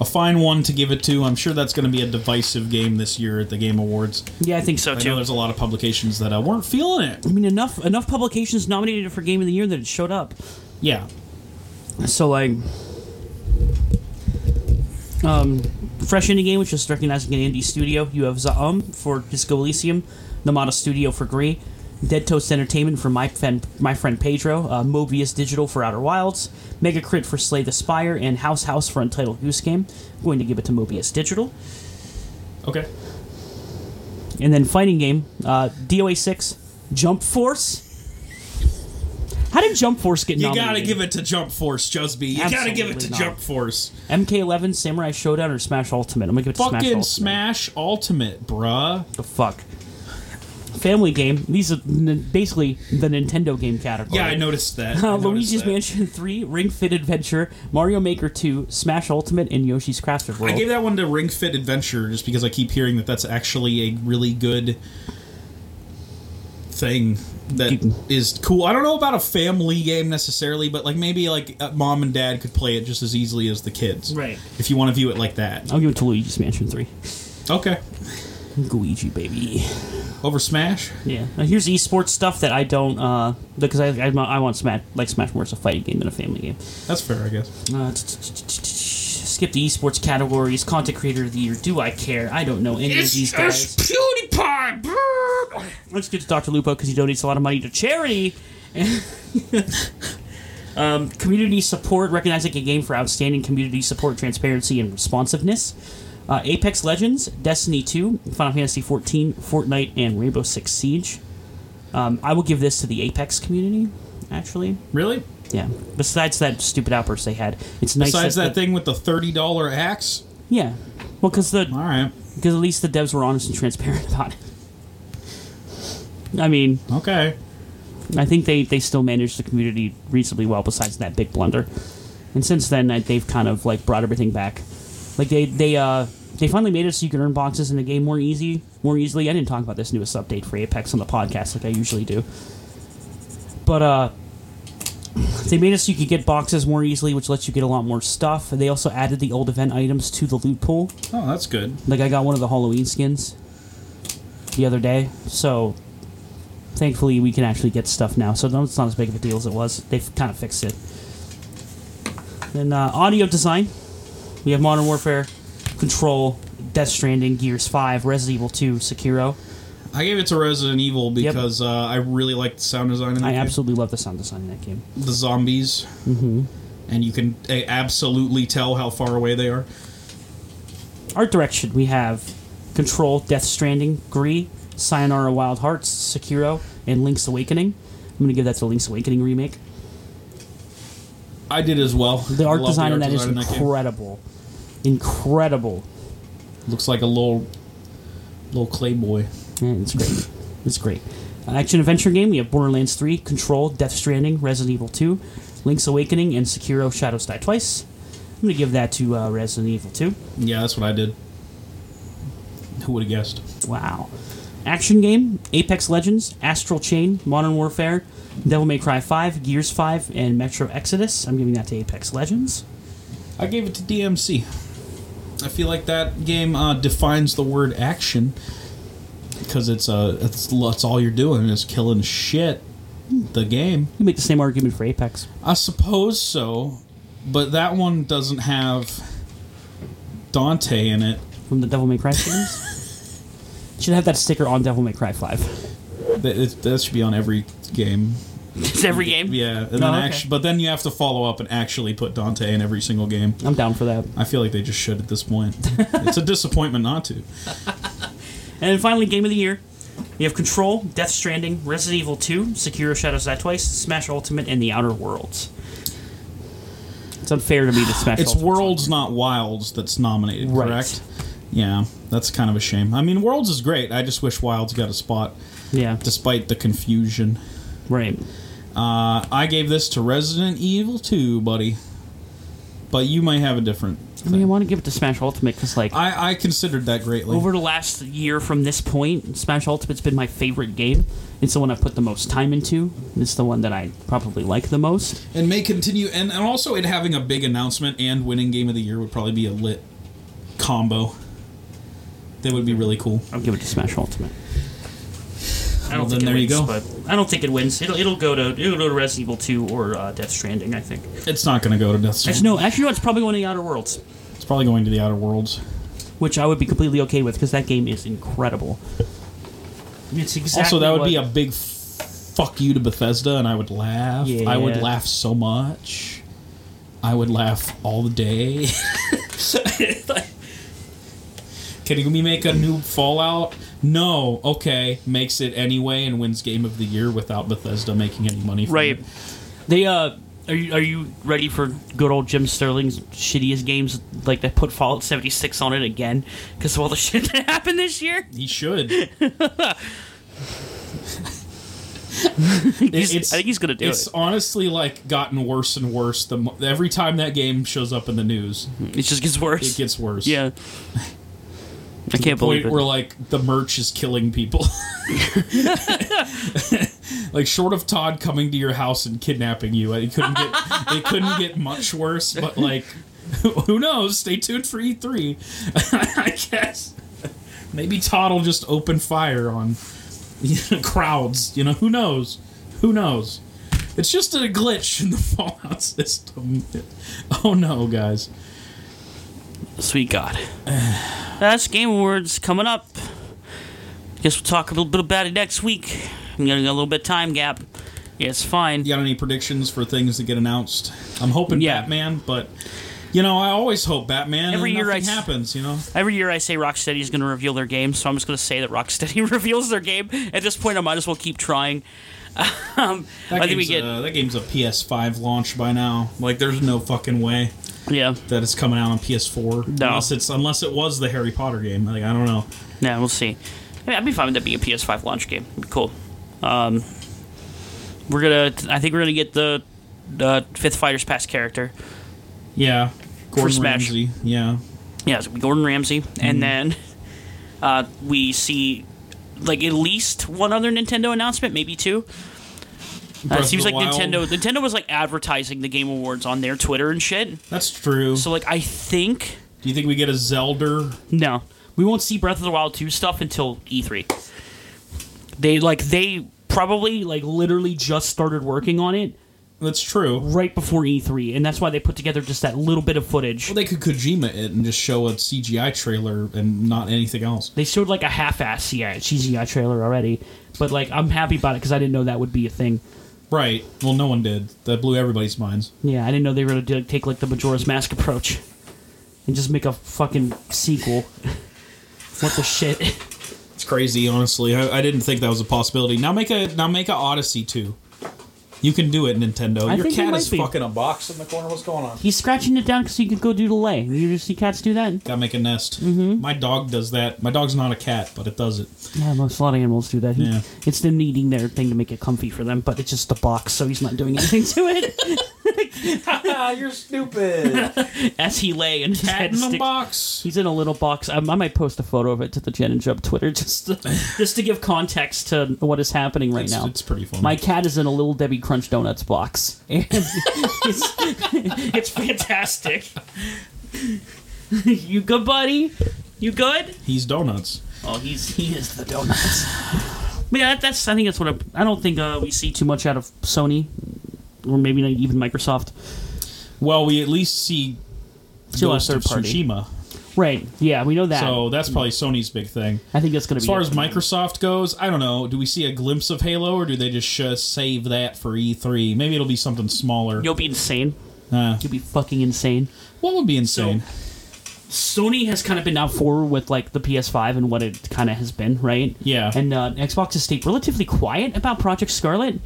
a fine one to give it to. I'm sure that's going to be a divisive game this year at the Game Awards. yeah, I think so I know too. there's a lot of publications that uh, weren't feeling it. I mean, enough enough publications nominated it for Game of the Year that it showed up. Yeah. So like, um, fresh indie game, which is recognizing an indie studio. You have Zaum for Disco Elysium, Nomada Studio for Gris, Dead Toast Entertainment for my friend my friend Pedro, uh, Mobius Digital for Outer Wilds, Mega Crit for Slay the Spire, and House House for Untitled Goose Game. I'm going to give it to Mobius Digital. Okay. And then fighting game, uh, DOA six, Jump Force. How did Jump Force get You nominated? You got to give it to Jump Force, Jusby. You got to give it to not. Jump Force. MK11, Samurai Shodown, or Smash Ultimate? I'm gonna give it to Smash Fucking Ultimate. Smash Ultimate, bruh. The fuck. Family game. These are n- basically the Nintendo game category. Yeah, I noticed that. I Uh, noticed Luigi's that. Mansion 3, Ring Fit Adventure, Mario Maker 2, Smash Ultimate, and Yoshi's Crafted World. I gave that one to Ring Fit Adventure just because I keep hearing that that's actually a really good thing that is cool. I don't know about a family game necessarily, but like maybe like uh, mom and dad could play it just as easily as the kids. Right. If you want to view it like that. I'll give it to Luigi's Mansion 3. Okay. Luigi, baby. Over Smash? Yeah. Now here's esports stuff that I don't, uh, because I, I, I want Smash, like Smash more as a fighting game than a family game. That's fair, I guess. Uh, skip the esports categories. Content creator of the year. Do I care? I don't know any of these guys. PewDiePie! Let's get to Dr. Lupo because he donates a lot of money to charity. um, community support, recognizing a game for outstanding community support, transparency, and responsiveness. Uh, Apex Legends, Destiny 2, Final Fantasy 14, Fortnite, and Rainbow Six Siege. Um, I will give this to the Apex community, actually. Really? Yeah. Besides that stupid outburst they had, it's nice. Besides that the- thing with the $30 axe? Yeah. Well, because the All right. because at least the devs were honest and transparent about it. I mean, Okay. I think they, they still managed the community reasonably well. Besides that big blunder, and since then they've kind of like brought everything back. Like they they uh they finally made it so you can earn boxes in the game more easy more easily. I didn't talk about this newest update for Apex on the podcast like I usually do, but uh. They made it so you could get boxes more easily, which lets you get a lot more stuff. They also added the old event items to the loot pool. Oh, that's good. Like I got one of the Halloween skins the other day, so thankfully we can actually get stuff now. So it's not as big of a deal as it was. They've kind of fixed it. Then uh, audio design, we have Modern Warfare, Control, Death Stranding, Gears Five, Resident Evil Two, Sekiro. I gave it to Resident Evil because uh, I really like the sound design in that I game. absolutely love the sound design in that game. the zombies, mm-hmm. and you can uh, absolutely tell how far away they are. Art direction, we have Control, Death Stranding, Gris, Sayonara Wild Hearts, Sekiro, and Link's Awakening. I'm going to give that to Link's Awakening remake. I did as well. The I art love design in that is game. incredible. Incredible. Looks like a little little clay boy. Yeah, it's great. it's great. Uh, action adventure game. We have Borderlands 3, Control, Death Stranding, Resident Evil 2, Link's Awakening, and Sekiro: Shadows Die Twice. I'm gonna give that to uh, Resident Evil 2. Yeah, that's what I did. Who would have guessed? Wow. Action game, Apex Legends, Astral Chain, Modern Warfare, Devil May Cry 5, Gears 5, and Metro Exodus. I'm giving that to Apex Legends. I gave it to DMC. I feel like that game uh, defines the word action because it's uh it's, it's all you're doing is killing shit. The game, You make the same argument for Apex. I suppose so, but that one doesn't have Dante in it. From the Devil May Cry series. Should have that sticker on Devil May Cry 5. That, it, that should be on every game. It's every game. Yeah, and Oh, then okay. actu- but then you have to follow up and actually put Dante in every single game. I'm down for that. I feel like they just should at this point. it's a disappointment not to. And then finally, game of the year. We have Control, Death Stranding, Resident Evil 2, Sekiro Shadows Die Twice, Smash Ultimate, and The Outer Worlds. It's unfair to me to Smash It's Ultimate. Worlds, not Wilds, that's nominated, Right. correct? Yeah, that's kind of a shame. I mean, Worlds is great. I just wish Wilds got a spot, Yeah, despite the confusion. right. Uh, I gave this to Resident Evil 2, buddy. But you might have a different. I mean, I want to give it to Smash Ultimate because, like, I, I considered that greatly. over the last year from this point, Smash Ultimate's been my favorite game. It's the one I've put the most time into. It's the one that I probably like the most. and may continue. And, and also, it having a big announcement and winning Game of the Year would probably be a lit combo. That would be really cool. I'll give it to Smash Ultimate. I don't Well, think then it there you wins, go. but I don't think it wins. It'll it'll go to it'll go to Resident Evil 2 or uh, Death Stranding. I think. It's not going to go to Death Actually, Stranding. no. Actually, no. It's probably going to the Outer Worlds, It's probably going to the Outer Worlds. which I would be completely okay with because that game is incredible. It's exactly also, that would be a big fuck you to Bethesda, and I would laugh. I would laugh so much. I would laugh all the day. Can we make a new Fallout? No. Okay. Makes it anyway and wins Game of the Year without Bethesda making any money from right. it. They uh. Are you, are you ready for good old Jim Sterling's shittiest games? Like they put Fallout 76 on it again because of all the shit that happened this year. He should. He's- It's- I think he's gonna do it's it. It's honestly like gotten worse and worse. The mo- every time that game shows up in the news, It just gets worse. it gets worse. yeah. I can't believe point it. where like the merch is killing people. like short of Todd coming to your house and kidnapping you, it couldn't get it couldn't get much worse. But like, who knows? Stay tuned for E3. I guess maybe Todd will just open fire on you know, crowds. You know, who knows? Who knows? It's just a glitch in the Fallout system. Oh no, guys. Sweet God. That's Game Awards coming up. I Guess we'll talk a little bit about it next week. I'm getting a little bit time gap. Yeah, it's fine. You got any predictions for things that get announced? I'm hoping Yeah. Batman, but you know, I always hope Batman. Every and year I happens. You know, Every year I say Rocksteady is going to reveal their game, so I'm just going to say that Rocksteady reveals their game. At this point, I might as well keep trying. Um, that, I think we get a, that game's a PS5 launch by now. Like, there's no fucking way yeah, that it's coming out on PS4 No. unless it's unless it was the Harry Potter game. Like, I don't know. yeah, we'll see. I mean, I'd be fine with that being a PS5 launch game. Cool. Um, we're gonna. I think we're gonna get the the Fifth Fighters Pass character. Yeah, Gordon Smash. Ramsay. Yeah, Yeah, it's gonna be Gordon Ramsay, and then uh, we see like at least one other Nintendo announcement, maybe two. Uh, it seems like Wild. Nintendo Nintendo was like advertising the Game Awards on their Twitter and shit. That's true. So like I think Do you think we get a Zelda? no, we won't see Breath of the Wild two stuff until E3. They like they probably like literally just started working on it That's true. right before E3, and that's why they put together just that little bit of footage. Well, they could Kojima it and just show a CGI trailer and not anything else. They showed like a half-ass CGI trailer already, but like I'm happy about it because I didn't know that would be a thing. Right. Well, no one did. That blew everybody's minds. Yeah, I didn't know they were gonna do, take like the Majora's Mask approach and just make a fucking sequel. what the shit? It's crazy, honestly. I, I didn't think that was a possibility. Now make a now make a Odyssey too. You can do it, Nintendo. I Your think cat might is be. fucking a box in the corner. What's going on? He's scratching it down because he could go do the lay. You ever see cats do that? Gotta make a nest. Mm-hmm. My dog does that. My dog's not a cat, but it does it. Yeah, most a lot of animals do that. He, Yeah. It's them needing their thing to make it comfy for them, but it's just a box, so he's not doing anything to it. You're stupid. As he lay and his cat head in a sticks. box. He's in a little box. I, I might post a photo of it to the Gen and Jub Twitter just to, just to give context to what is happening right It's, now. it's pretty funny. My cat is in a little Debbie Crunch Donuts box, and it's, it's fantastic. you good, buddy? You good? He's donuts. Oh, he's he is the donuts. But yeah, that, that's I think that's what I, I don't think uh, we see too much out of Sony, or maybe not even Microsoft. Well, we at least see Still Ghost of party. Tsushima. Right? Yeah, we know that. So that's probably Sony's big thing. I think that's going to be. As far as. Microsoft goes, I don't know. Do we see a glimpse of Halo, or do they just sh- save that for E3? Maybe it'll be something smaller. You'll be insane. Uh, You'll be fucking insane. what would be insane? Sony has kind of been out forward with like the PS5 and what it kind of has been, right? Yeah. And uh, Xbox has stayed relatively quiet about Project Scarlett.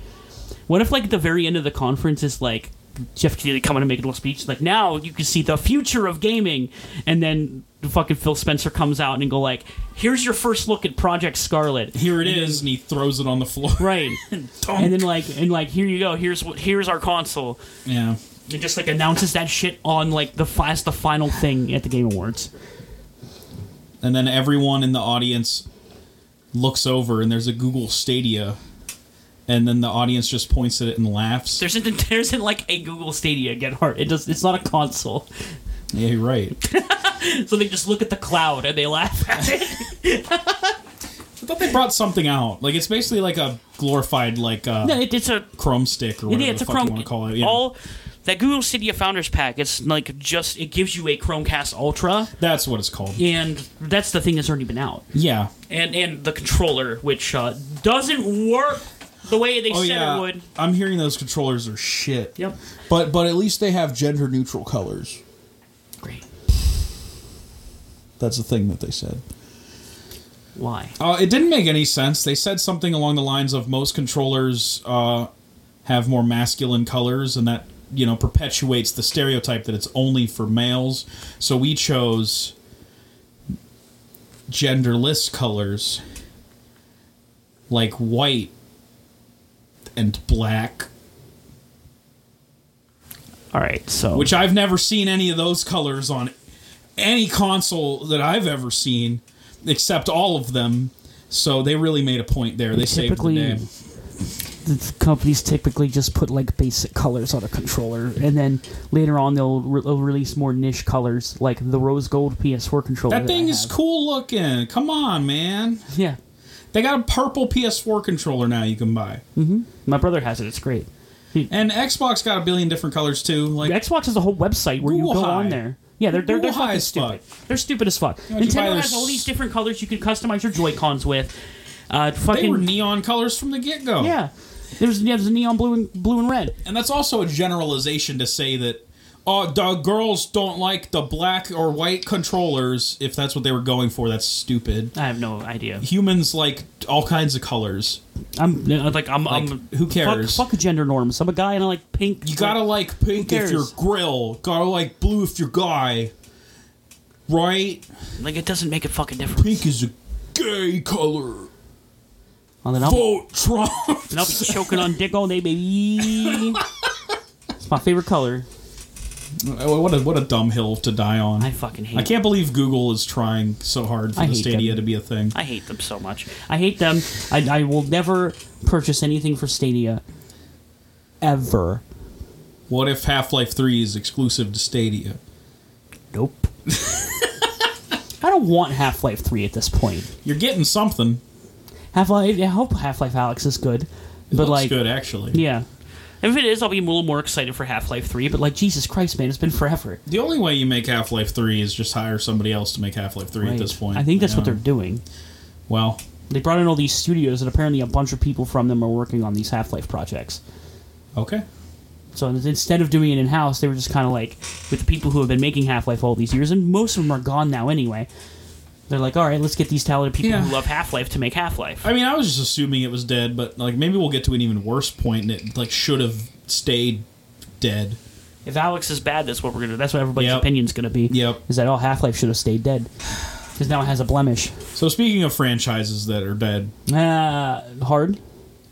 What if like at the very end of the conference is like Geoff Keighley coming to make a little speech, like now you can see the future of gaming, and then fucking Phil Spencer comes out and go like, "Here's your first look at Project Scarlett." Here it is, and he throws it on the floor. Right, and then like and like here you go. Here's what here's our console. Yeah. and just like announces that shit on like the as the final thing at the Game Awards. And then everyone in the audience looks over, and there's a Google Stadia, and then the audience just points at it and laughs. There isn't there isn't like a Google Stadia get hard. It does. It's not a console. Yeah, you're right. So they just look at the cloud and they laugh at it. I thought they brought something out. Like it's basically like a glorified like uh, no, it, it's a Chrome stick or whatever yeah, it's a Chrome. you want to call it. Yeah. All that Google Stadia Founders Pack. It's like just it gives you a Chromecast Ultra, That's what it's called. and that's the thing that's already been out. Yeah. And and the controller, which uh, doesn't work the way they Oh said yeah. it would. I'm hearing those controllers are shit. Yep. But but at least they have gender neutral colors. Great. That's the thing that they said. Why? Uh, it didn't make any sense. They said something along the lines of most controllers uh, have more masculine colors, and that you know perpetuates the stereotype that it's only for males. So we chose genderless colors like white and black, All right. So which I've never seen any of those colors on any console that I've ever seen, except all of them. So they really made a point there. They saved the typically day. the companies typically just put like basic colors on a controller and then later on they'll, re- they'll release more niche colors like the rose gold ps4 controller That thing I is cool looking. Come on, man. yeah They got a purple PS4 controller now you can buy. my brother has it it's great And Xbox got a billion different colors too. Like xbox has a whole website where Google you go High. on there yeah they're, they're, they're fucking stupid fuck. they're stupid as fuck you buy nintendo has all these different colors you can customize your joy cons with uh they fucking were neon colors from the get go. yeah there's, there's neon blue and blue and red And that's also a generalization to say that oh the girls don't like the black or white controllers if that's what they were going for. That's stupid. i have no idea Humans like all kinds of colors. i'm uh, like i'm, Like, I'm who cares? fuck, fuck gender norms i'm a guy and i like pink You gotta like pink if you're grill. Gotta like blue if you're guy. Right? like it doesn't make a fucking difference Pink is a gay color. Well, then I'll, Vote Trump. then I'll be choking on dick all day, baby. it's my favorite color. What a what a dumb hill to die on. I fucking hate. I can't believe Google is trying so hard for I the hate Stadia them. to be a thing. I hate them so much. I hate them. I, I will never purchase anything for Stadia. Ever. What if Half Life Three is exclusive to Stadia? Nope. I don't want Half Life Three at this point. You're getting something. Half Life. I hope Half Life Alyx is good, It but looks like, good actually. yeah. If it is, I'll be a little more excited for Half Life Three. But like, Jesus Christ, man, it's been forever. The only way you make Half Life Three is just hire somebody else to make Half Life Three at this point. I think that's what they're doing. Well, They brought in all these studios, and apparently a bunch of people from them are working on these Half Life projects. okay. So instead of doing it in house, they were just kind of like with the people who have been making Half Life all these years, and most of them are gone now anyway. They're like, all right, let's get these talented people Yeah. who love Half Life to make Half Life. I mean, I was just assuming it was dead, but like maybe we'll get to an even worse point, and it like should have stayed dead. If Alyx is bad, that's what we're gonna. That's what everybody's Yep. opinion's gonna be. Yep. Is that all Half Life should have stayed dead? Because now it has a blemish. So speaking of franchises that are dead, Ah, hard.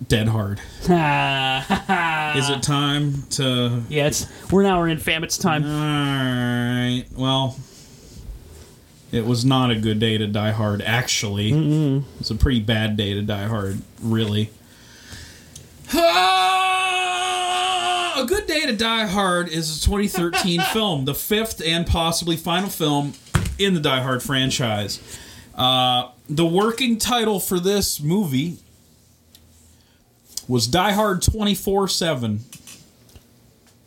dead hard. Ah, Is it time to? Yeah, it's we're now we're in Famit's time. All right. Well, it was not a good day to die hard. Actually, it's a pretty bad day to die hard. Really. Ah, a good day to die hard is a 2013 film, the fifth and possibly final film in the Die Hard franchise. Uh, the working title for this movie was Die Hard 24 7.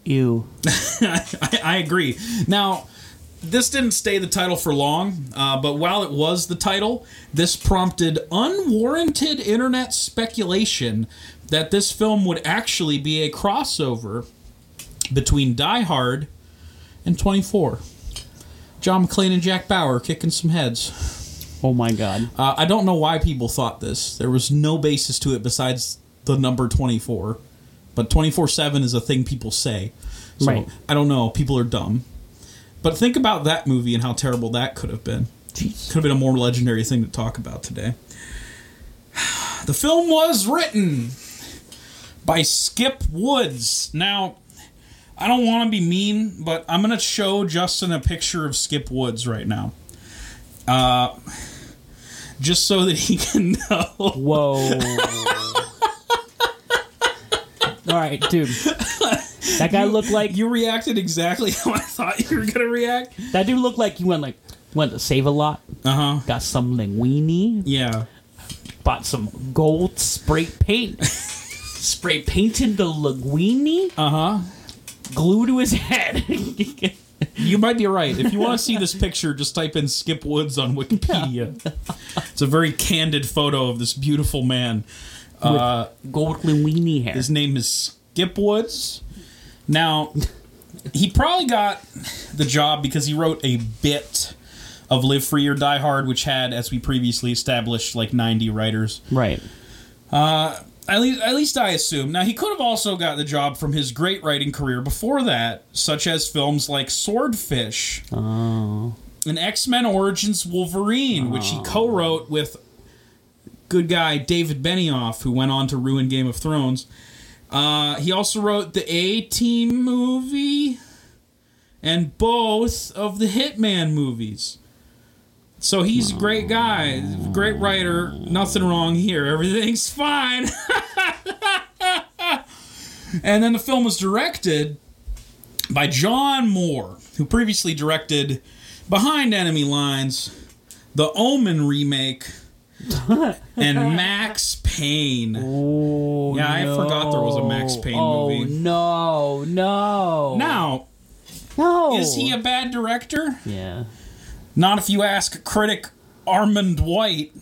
Ew. I, I agree. Now, this didn't stay the title for long, uh, but while it was the title, this prompted unwarranted internet speculation that this film would actually be a crossover between Die Hard and 24. John McClane and Jack Bauer kicking some heads. Oh my god. Uh, I don't know why people thought this. There was no basis to it besides the number 24. But 24 7 is a thing people say. So Right. I don't know. People are dumb. But think about that movie and how terrible that could have been. Jeez. Could have been a more legendary thing to talk about today. The film was written by Skip Woods. Now, I don't want to be mean, but I'm going to show Justin a picture of Skip Woods right now. Uh, just so that he can know. Whoa. All right, dude. That guy looked like You reacted exactly how I thought you were going to react. that dude looked like he went like went to save a lot, Uh huh. got some linguine, Yeah. bought some gold spray paint, spray painted the linguine, Uh huh. glue to his head. You might be right. If you want to see this picture, just type in Skip Woods on Wikipedia. It's a very candid photo of this beautiful man. Uh, gold linguine hair. his name is Skip Woods. Now, he probably got the job because he wrote a bit of Live Free or Die Hard, which had, as we previously established, like 90 writers. Right. Uh, at least, at least I assume. Now, he could have also got the job from his great writing career before that, such as films like Swordfish Oh. and X Men Origins Wolverine, which he oh. co wrote with good guy David Benioff, who went on to ruin Game of Thrones. Uh, he also wrote the A Team movie and both of the Hitman movies. So he's a great guy, great writer. Nothing wrong here. Everything's fine. and then the film was directed by John Moore, who previously directed Behind Enemy Lines, the Omen remake, and Max Payne. Oh, Yeah, I forgot there was a Max Payne oh, movie. no, no. Now, no. is he a bad director? Yeah. Not if you ask critic Armond White,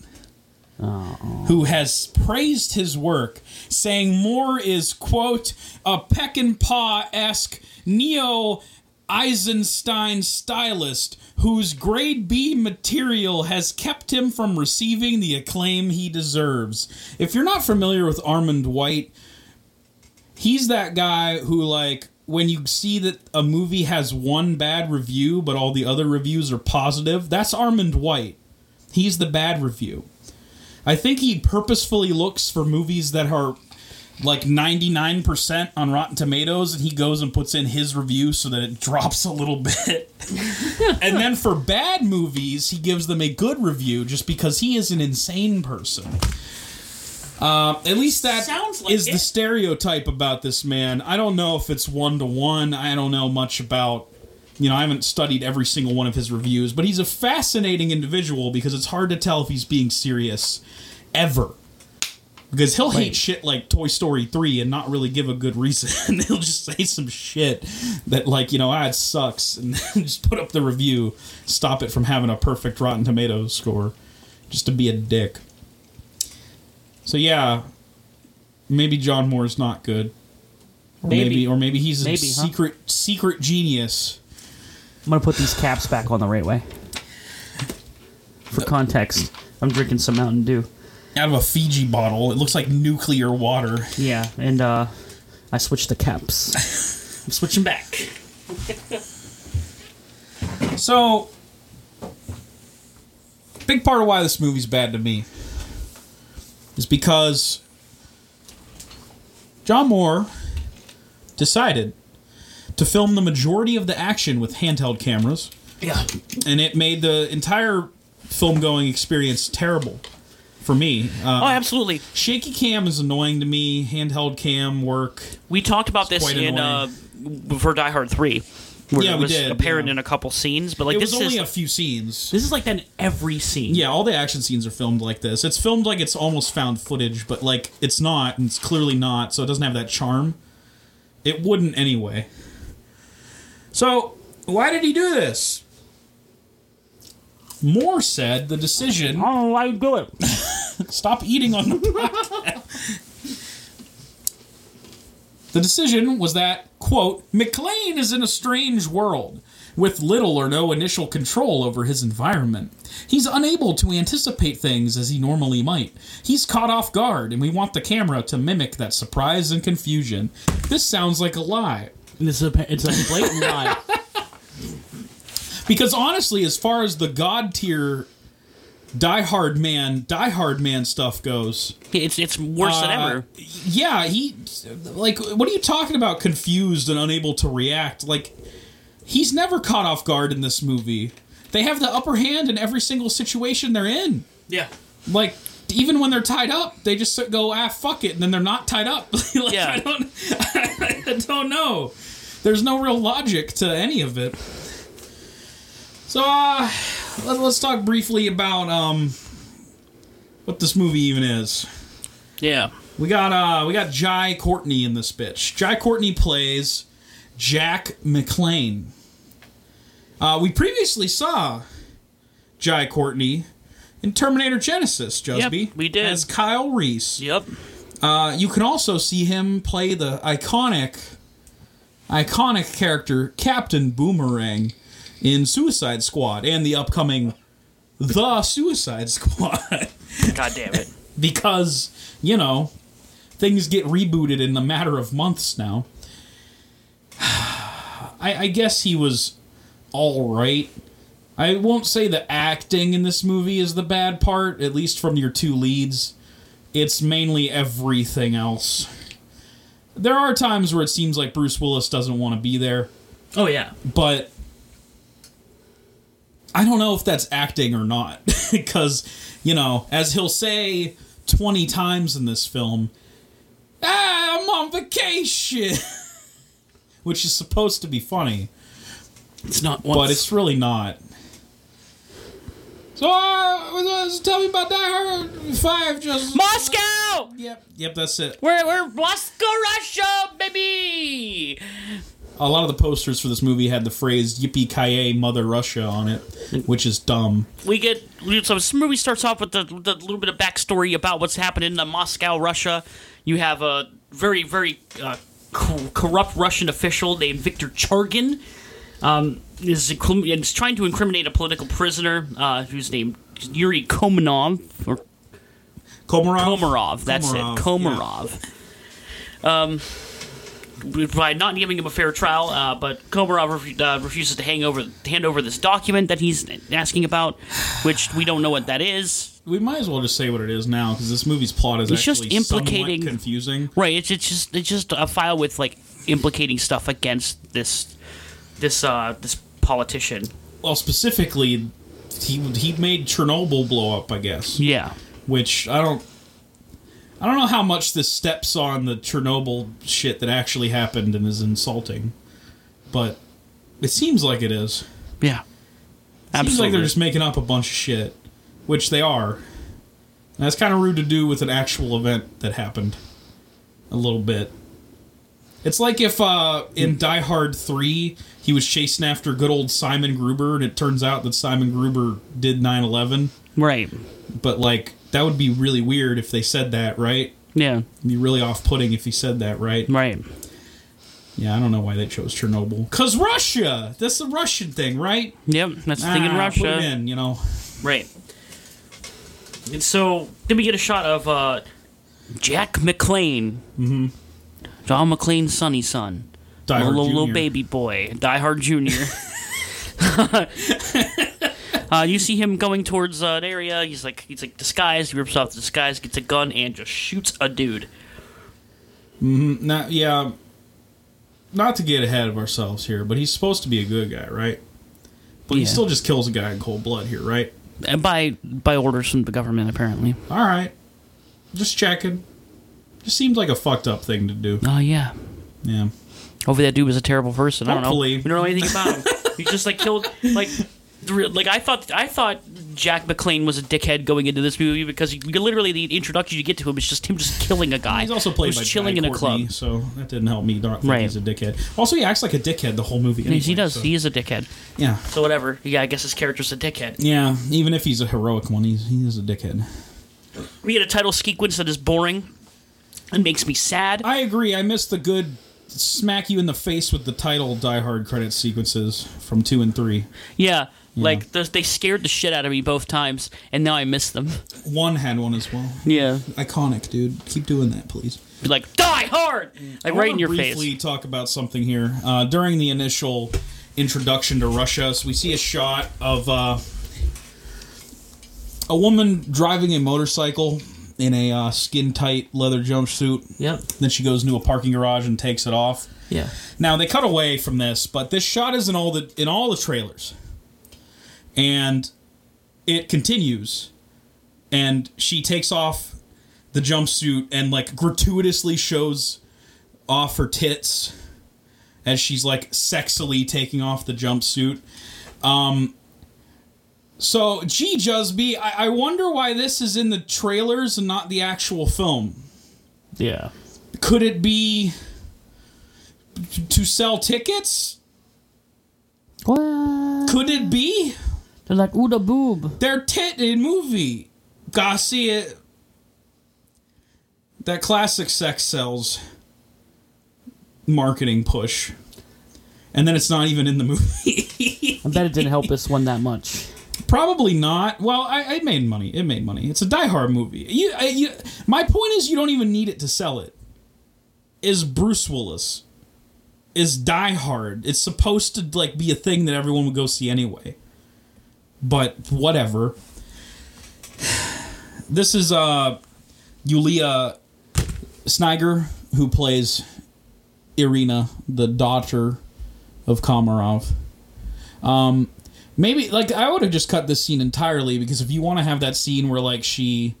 who has praised his work, saying Moore is, quote, a Peckinpah esque neo Eisenstein stylist whose grade B material has kept him from receiving the acclaim he deserves. If you're not familiar with Armond White, he's that guy who like when you see that a movie has one bad review but all the other reviews are positive that's armond white he's the bad review i think he purposefully looks for movies that are like 99% on rotten tomatoes and he goes and puts in his review so that it drops a little bit and then for bad movies he gives them a good review just because he is an insane person uh, at least that is like the it. stereotype about this man. I don't know if it's one to one. I don't know much about, you know, I haven't studied every single one of his reviews, but he's a fascinating individual because it's hard to tell if he's being serious ever. Because he'll hate shit like Toy Story 3 and not really give a good reason. He'll just say some shit that, like, you know, ah, it sucks, and just put up the review, stop it from having a perfect Rotten Tomatoes score, just to be a dick. So yeah, maybe John Moore's not good. Or maybe, Maybe. or maybe he's a Maybe, huh? secret secret genius. I'm gonna put these caps back on the right way. For context, I'm drinking some Mountain Dew. Out of a Fiji bottle. It looks like nuclear water. Yeah, and uh, I switched the caps. I'm switching back. So, big part of why this movie's bad to me is because John Moore decided to film the majority of the action with handheld cameras, Yeah. and it made the entire film going experience terrible for me. Oh, Uh, absolutely. shaky cam is annoying to me. Handheld cam work. We talked about this in uh, for Die Hard Three. Where Yeah, it we was did, apparent yeah. in a couple scenes, but like It this was only is a few scenes. this is like that in every scene. Yeah, all the action scenes are filmed like this. It's filmed like it's almost found footage, but like it's not, and it's clearly not, so it doesn't have that charm. It wouldn't anyway. So, why did he do this? Moore said the decision. Oh I don't know why you do it. Stop eating on the podcast. the decision was that, quote, McClane is in a strange world with little or no initial control over his environment. He's unable to anticipate things as he normally might. He's caught off guard, and we want the camera to mimic that surprise and confusion. This sounds like a lie. This is a, it's a blatant lie. Because honestly, as far as the god tier Die Hard Man, Die Hard Man stuff goes, It's it's worse than Uh, ever. Yeah, he like what are you talking about confused and unable to react? Like he's never caught off guard in this movie. They have the upper hand in every single situation they're in. Yeah. Like even when they're tied up, they just go ah fuck it and then they're not tied up. like, Yeah. I don't I don't know. There's no real logic to any of it. So uh let, let's talk briefly about um what this movie even is. Yeah. We got uh we got Jai Courtney in this bitch. Jai Courtney plays Jack McClane. Uh, we previously saw Jai Courtney in Terminator Genisys, Jusby. Yep, we did. As Kyle Reese. Yep. Uh, you can also see him play the iconic iconic character Captain Boomerang in Suicide Squad and the upcoming The Suicide Squad. God damn it. because you know things get rebooted in a matter of months now. I, I guess he was all right. I won't say the acting in this movie is the bad part, at least from your two leads. It's mainly everything else. There are times where it seems like Bruce Willis doesn't want to be there, Oh yeah. but I don't know if that's acting or not because you know, as he'll say 20 times in this film, ah, I'm on vacation, which is supposed to be funny, It's not once. but it's really not. So, uh, tell me about Die Hard 5, just Moscow. Yep, yep, that's it. We're we're Moscow, Russia, baby. A lot of the posters for this movie had the phrase "Yippee ki Mother Russia" on it, which is dumb. We get so this movie starts off with the, the little bit of backstory about what's happening in Moscow, Russia. You have a very very uh, co- corrupt Russian official named Viktor Chargin. Um, is, is trying to incriminate a political prisoner uh, who's named Yuri Komarov or Komarov. Komarov. That's Komarov, it, Komarov. Um, by not giving him a fair trial, uh, but Komarov uh, refuses to hang over, hand over this document that he's asking about, which we don't know what that is. We might as well just say what it is now because this movie's plot is It's just implicating- confusing. Right? It's, it's just it's just a file with like implicating stuff against this this uh this politician. Well, specifically, he he made Chernobyl blow up, I guess. Yeah. Which I don't. I don't know how much this steps on the Chernobyl shit that actually happened and is insulting, but it seems like it is. Yeah. It seems like they're just making up a bunch of shit, which they are. And that's kind of rude to do with an actual event that happened. A little bit. It's like if uh, in Die Hard 3 he was chasing after good old Simon Gruber and it turns out that Simon Gruber did 9 11. right. But, like, that would be really weird if they said that, right? Yeah. It'd be really off putting if he said that, right? Right. Yeah, I don't know why they chose Chernobyl. Because Russia! That's the Russian thing, right? Yep. That's the thing in Ah, Put it Russia. in, you know. Right. And so then we get a shot of uh, Jack McClane, mm-hmm. John McClane's sonny son, Die little, Hard little Jr.. baby boy, Die Hard Junior. uh, you see him going towards uh, an area. He's like he's like disguised. He rips off the disguise, gets a gun, and just shoots a dude. Not yeah. Not to get ahead of ourselves here, but he's supposed to be a good guy, right? But he still just kills a guy in cold blood here, right? And by by orders from the government, apparently. All right. Just checking. Just seems like a fucked up thing to do. Oh yeah. Yeah. Hopefully that dude was a terrible person. I don't know. We don't know anything about him. he just like killed like like I thought I thought Jack McClane was a dickhead going into this movie because you, literally the introduction you get to him is just him just killing a guy. He's also played by chilling Guy in a Courtney, club. so that didn't help me not think Right. he's a dickhead. Also, he acts like a dickhead the whole movie. Anyway, he does. so- He is a dickhead. yeah, So whatever. Yeah, I guess his character's a dickhead. yeah. Even if he's a heroic one, he's he is a dickhead. We get a title sequence that is boring and makes me sad. I agree. I missed the good smack you in the face with the title Die Hard credit sequences from two and three. Yeah. Like those- they scared the shit out of me both times, and now I miss them. One had one as well. Yeah, Iconic, dude. Keep doing that, please. Be like die hard, like I right in your briefly face. talk about something here. Uh, during the initial introduction to Russia, so we see a shot of uh, a woman driving a motorcycle in a uh, skin tight leather jumpsuit. Yep. Then she goes into a parking garage and takes it off. Yeah. Now they cut away from this, but this shot is in all the in all the trailers, and it continues, and she takes off the jumpsuit and like gratuitously shows off her tits as she's like sexily taking off the jumpsuit. Um, so gee Jusby, I, I wonder why this is in the trailers and not the actual film Yeah. could it be to sell tickets? What? Could it be They're like ooh the boob. their tit in movie? Gotta see it. That classic sex sells marketing push, and then it's not even in the movie. I bet it didn't help this one that much. Probably not. Well, I, it made money. It made money. It's a Die Hard movie. You, I, you, my point is, you don't even need it to sell it. Is Bruce Willis? Is Die Hard? It's supposed to like be a thing that everyone would go see anyway. But whatever. This is uh, Yulia Snigir who plays Irina, the daughter of Komarov. Um, maybe like I would have just cut this scene entirely because if you want to have that scene where like she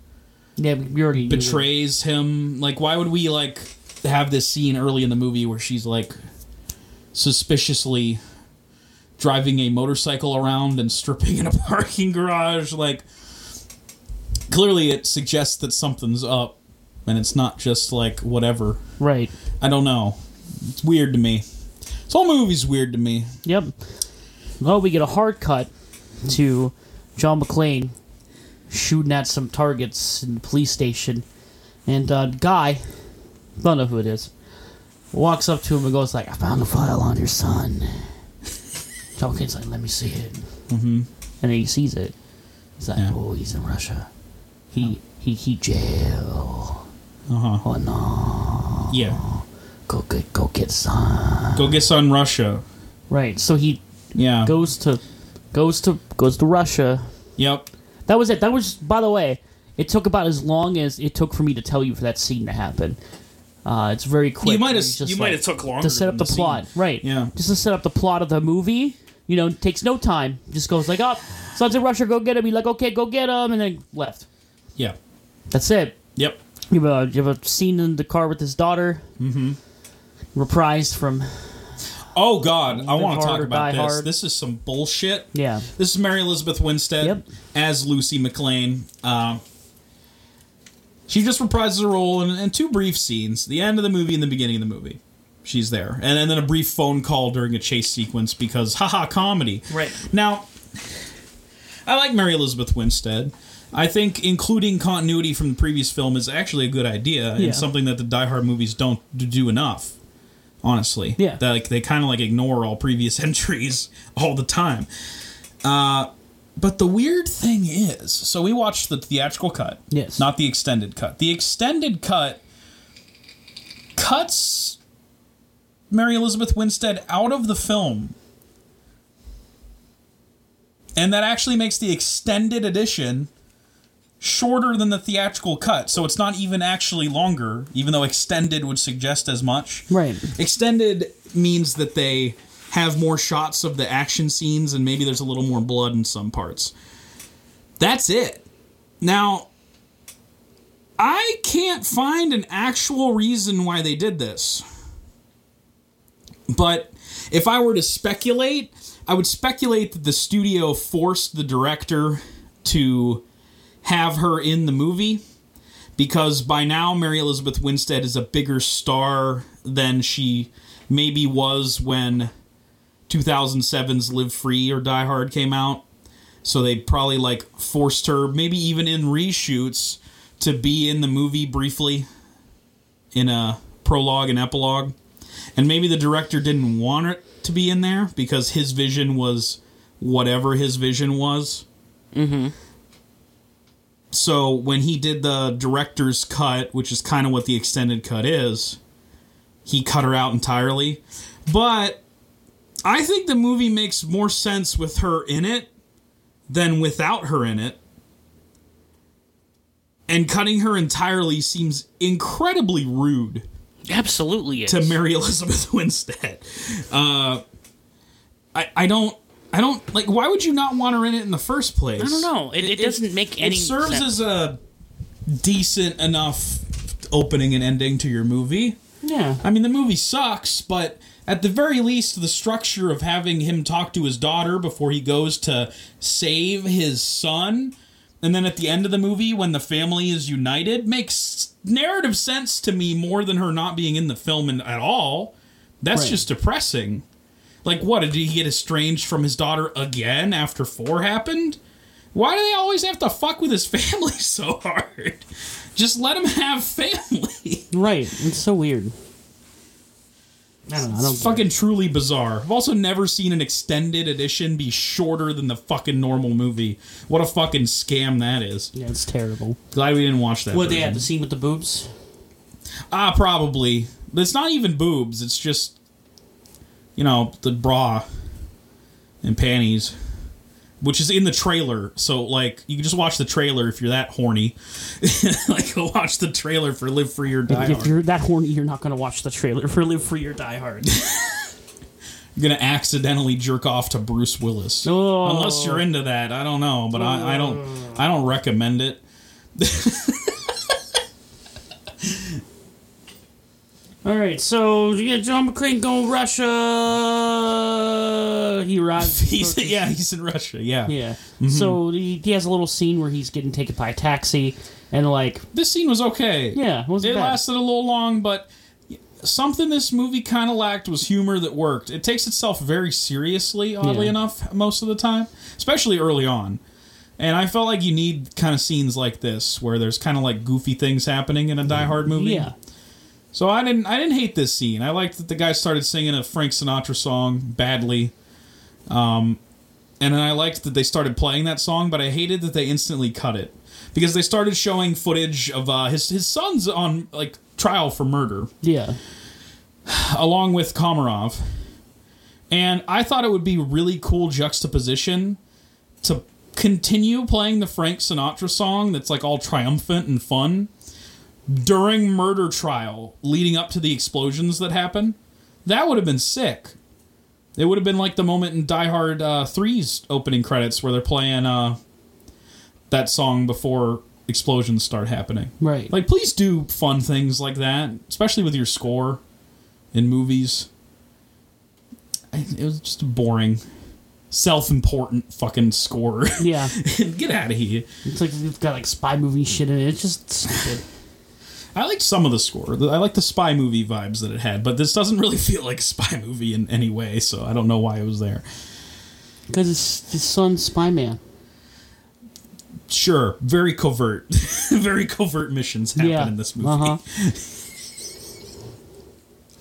Yeah, we already betrays him, like why would we like have this scene early in the movie where she's like suspiciously driving a motorcycle around and stripping in a parking garage like clearly it suggests that something's up and it's not just like whatever Right. i don't know it's weird to me this whole movie's weird to me Yep. Well, we get a hard cut to John McClane shooting at some targets in the police station, and uh, guy, don't know who it is, walks up to him and goes like, "I found a file on your son." McClane's like, "Let me see it," mm-hmm. and then he sees it. He's like, Yeah. "Oh, he's in Russia. He he he jail. uh-huh Oh no, yeah go get go get son." go get son russia Right. So he yeah goes to goes to goes to Russia. yep That was it. That was by the way, it took about as long as it took for me to tell you for that scene to happen. Uh, it's very quick. you might have you like- might have took longer to set up than the, plot, right? Yeah. just to set up the plot of the movie. You know, takes no time. Just goes like, "Up, oh, son's in Russia. Go get him." Be like, "Okay, go get him," and then left. yeah That's it. yep You have a, you have a scene in the car with his daughter, mm-hmm. reprised from oh god i want to talk about this Hard. this is some bullshit yeah. This is Mary Elizabeth Winstead Yep. as Lucy McClane. Uh, she just reprises her role in, in two brief scenes: the end of the movie and the beginning of the movie. She's there, and, and then a brief phone call during a chase sequence because haha comedy. Right. now, I like Mary Elizabeth Winstead. I think including continuity from the previous film is actually a good idea Yeah. and something that the Die Hard movies don't do enough. Honestly, Yeah. that like they kind of like ignore all previous entries all the time. Uh, But the weird thing is, so we watched the theatrical cut. Yes. Not the extended cut. The extended cut cuts Mary Elizabeth Winstead out of the film. And that actually makes the extended edition shorter than the theatrical cut. So it's not even actually longer, even though extended would suggest as much. Right. Extended means that they have more shots of the action scenes and maybe there's a little more blood in some parts. That's it. Now, I can't find an actual reason why they did this. But if I were to speculate, I would speculate that the studio forced the director to have her in the movie because by now Mary Elizabeth Winstead is a bigger star than she maybe was when 2007's Live Free or Die Hard came out. So they probably like forced her, maybe even in reshoots, to be in the movie briefly in a prologue and epilogue. And maybe the director didn't want it to be in there because his vision was whatever his vision was. Mm-hmm. So when he did the director's cut, which is kind of what the extended cut is, he cut her out entirely. But I think the movie makes more sense with her in it than without her in it. And cutting her entirely seems incredibly rude Absolutely is. to Mary Elizabeth Winstead. Uh, I I don't I don't like. Why would you not want her in it in the first place? I don't know. It, it, doesn't make any It serves sense. as a decent enough opening and ending to your movie. yeah. I mean, the movie sucks, but at the very least, the structure of having him talk to his daughter before he goes to save his son, and then at the end of the movie, when the family is united, makes narrative sense to me more than her not being in the film in, at all. That's Right. just depressing. Like, what? Did he get estranged from his daughter again after four happened? Why do they always have to fuck with his family so hard? Just let him have family. Right. It's so weird. I don't know. I don't It's fucking truly bizarre. I've also never seen an extended edition be shorter than the fucking normal movie. What a fucking scam that is. Yeah, it's terrible. Glad we didn't watch that. What they version. have the scene with the boobs? Ah, probably. But it's not even boobs. It's just, you know, the bra and panties, which is in the trailer. So, like, you can just watch the trailer if you're that horny. like, go watch the trailer for Live Free or Die If Hard. you're that horny, you're not going to watch the trailer for Live Free or Die Hard. You're gonna accidentally jerk off to Bruce Willis. Oh. Unless you're oh. into that, I don't know, but I, I don't. I don't recommend it. All right, so yeah, John McClane go Russia. He arrives. He's yeah, he's in Russia. Yeah. yeah. Mm-hmm. So he, he has a little scene where he's getting taken by a taxi, and like, This scene was okay. yeah, it wasn't It lasted a little long, but something this movie kind of lacked was humor that worked. It takes itself very seriously, oddly Yeah. enough, most of the time, especially early on. And I felt like you need kind of scenes like this where there's kind of like goofy things happening in a Die Hard movie. Yeah, So I didn't I didn't hate this scene. I liked that the guy started singing a Frank Sinatra song badly. Um and then I liked that they started playing that song, but I hated that they instantly cut it. Because they started showing footage of uh, his his son's on like trial for murder yeah, along with Komarov. And I thought it would be really cool juxtaposition to continue playing the Frank Sinatra song that's like all triumphant and fun during murder trial leading up to the explosions that happen. That would have been sick. It would have been like the moment in Die Hard uh, 3's opening credits where they're playing uh, that song before explosions start happening. right. Like, please do fun things like that, especially with your score in movies. It was just a boring, self-important fucking score. yeah, Get out of here. it's like it's got like spy movie shit in it. It's just stupid. I liked some of the score. I like the spy movie vibes that it had, but this doesn't really feel like a spy movie in any way. So I don't know why it was there. Because it's his son's spy man. Sure, very covert, very covert missions happen yeah, in this movie. Uh-huh.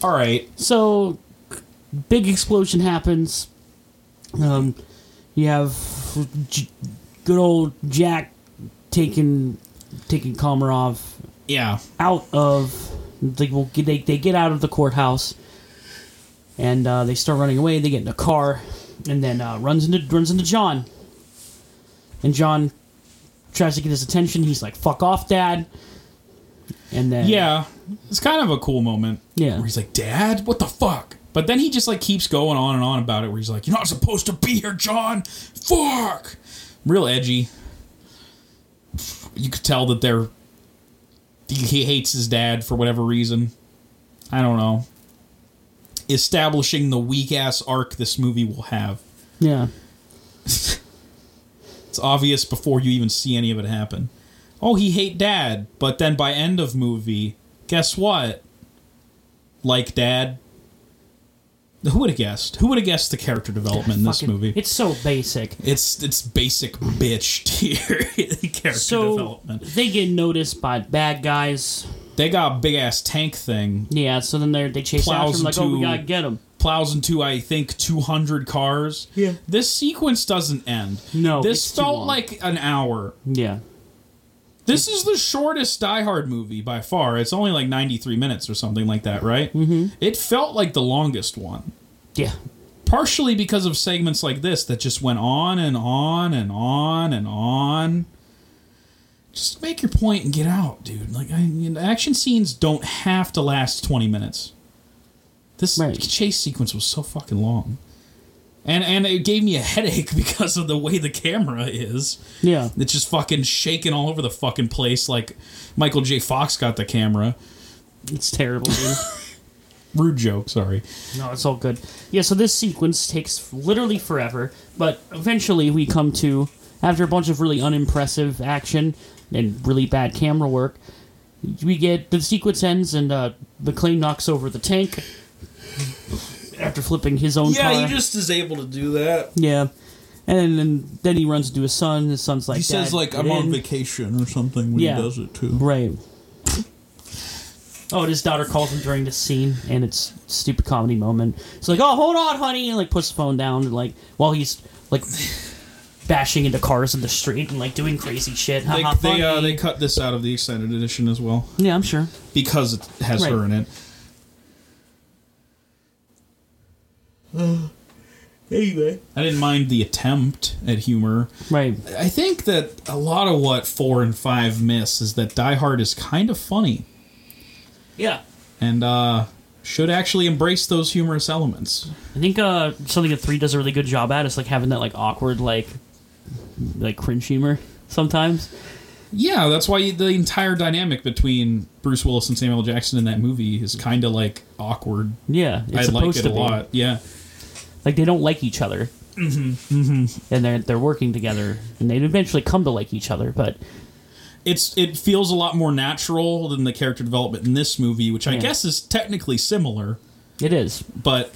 All right, So, big explosion happens. Um, you have good old Jack taking taking Komarov Yeah. out of they will get they, they get out of the courthouse and uh, they start running away. They get in a car and then uh, runs into runs into John. And John tries to get his attention. He's like, "Fuck off, Dad." And then Yeah. It's kind of a cool moment. Yeah. Where he's like, Dad, what the fuck? But then he just like keeps going on and on about it where he's like, You're not supposed to be here, John. Fuck. Real edgy. You could tell that they're he- hates his dad for whatever reason. I don't know. Establishing the weak ass arc this movie will have. yeah, It's obvious before you even see any of it happen. Oh, he hate dad, but then by end of movie, guess what? Like dad. Who would have guessed? Who would have guessed the character development in this Fucking- movie? It's so basic. It's it's basic bitch tier character So development. they get noticed by bad guys. They got a big ass tank thing, Yeah, so then they they chase after Plows him like, "Oh, we into- gotta get him." plows into I think two hundred cars. Yeah. This sequence doesn't end. No, This it's too felt long. like an hour. Yeah, This is the shortest Die Hard movie by far. It's only like 93 minutes or something like that, right? Mm-hmm. It felt like the longest one. yeah, Partially because of segments like this that just went on and on and on and on. Just make your point and get out, dude. Like, I mean, action scenes don't have to last 20 minutes. This Right. chase sequence was so fucking long. And, and it gave me a headache because of the way the camera is. yeah. It's just fucking shaking all over the fucking place like Michael J. Fox got the camera. It's terrible, dude. Rude joke, sorry. No, it's all good. Yeah, so this sequence takes literally forever, but eventually we come to, after a bunch of really unimpressive action and really bad camera work, we get the sequence ends and uh, McClane knocks over the tank after flipping his own car. Yeah, he just is able to do that. yeah. And then, then he runs into his son. His son's like, He says "Dad, like get I'm on in." vacation or something when Yeah. he does it too. Right. Oh, and his daughter calls him during this scene, and it's a stupid comedy moment. It's like, "Oh, hold on, honey," and like puts the phone down, and like while he's like bashing into cars in the street and like doing crazy shit. They, Haha, they, uh, funny. they cut this out of the extended edition as well yeah, I'm sure. because it has Right. her in it. Anyway, I didn't mind the attempt at humor. Right. I think that a lot of what four and five miss is that Die Hard is kind of funny Yeah. and uh, should actually embrace those humorous elements. I think uh, something that three does a really good job at is like having that like awkward like like cringe humor sometimes. Yeah, that's why the entire dynamic between Bruce Willis and Samuel Jackson in that movie is kind of like awkward. Yeah, it's I supposed like it to a be. lot. Yeah. Like they don't like each other, mm-hmm. and they're they're working together, and they eventually come to like each other. But It's it feels a lot more natural than the character development in this movie, which I Yeah. guess is technically similar, it is. but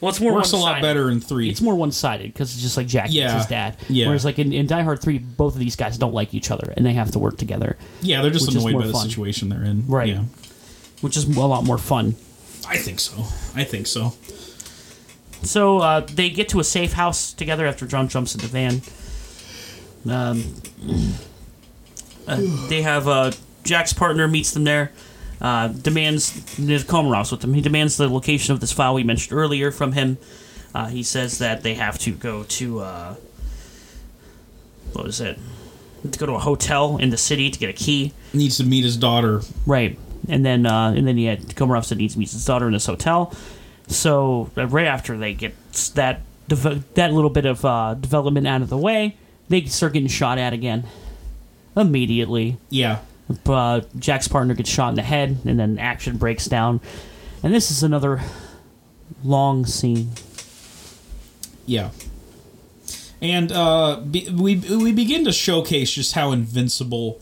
Well, it's more works a lot better in three. It's more one sided because it's just like Jack Yeah. hates his dad. Yeah. Whereas like in, in Die Hard three, both of these guys don't like each other, and they have to work together, yeah, they're just which is annoyed more by the situation they're in. Right. Yeah. which is a lot more fun. I think so. I think so. So uh, they get to a safe house together after John jumps in the van. Um, uh, they have uh, Jack's partner meets them there. Uh, demands Komarov's with him. He demands the location of this file we mentioned earlier from him. Uh, he says that they have to go to uh, what was it? To go to a hotel in the city to get a key. Needs to meet his daughter. Right, and then uh, and then he had Komarov said he needs to meet his daughter in this hotel. So uh, right after they get that that little bit of uh, development out of the way, they start getting shot at again. Immediately, Yeah. uh, Jack's partner gets shot in the head, and then action breaks down. And this is another long scene. Yeah. And uh, be, we we begin to showcase just how invincible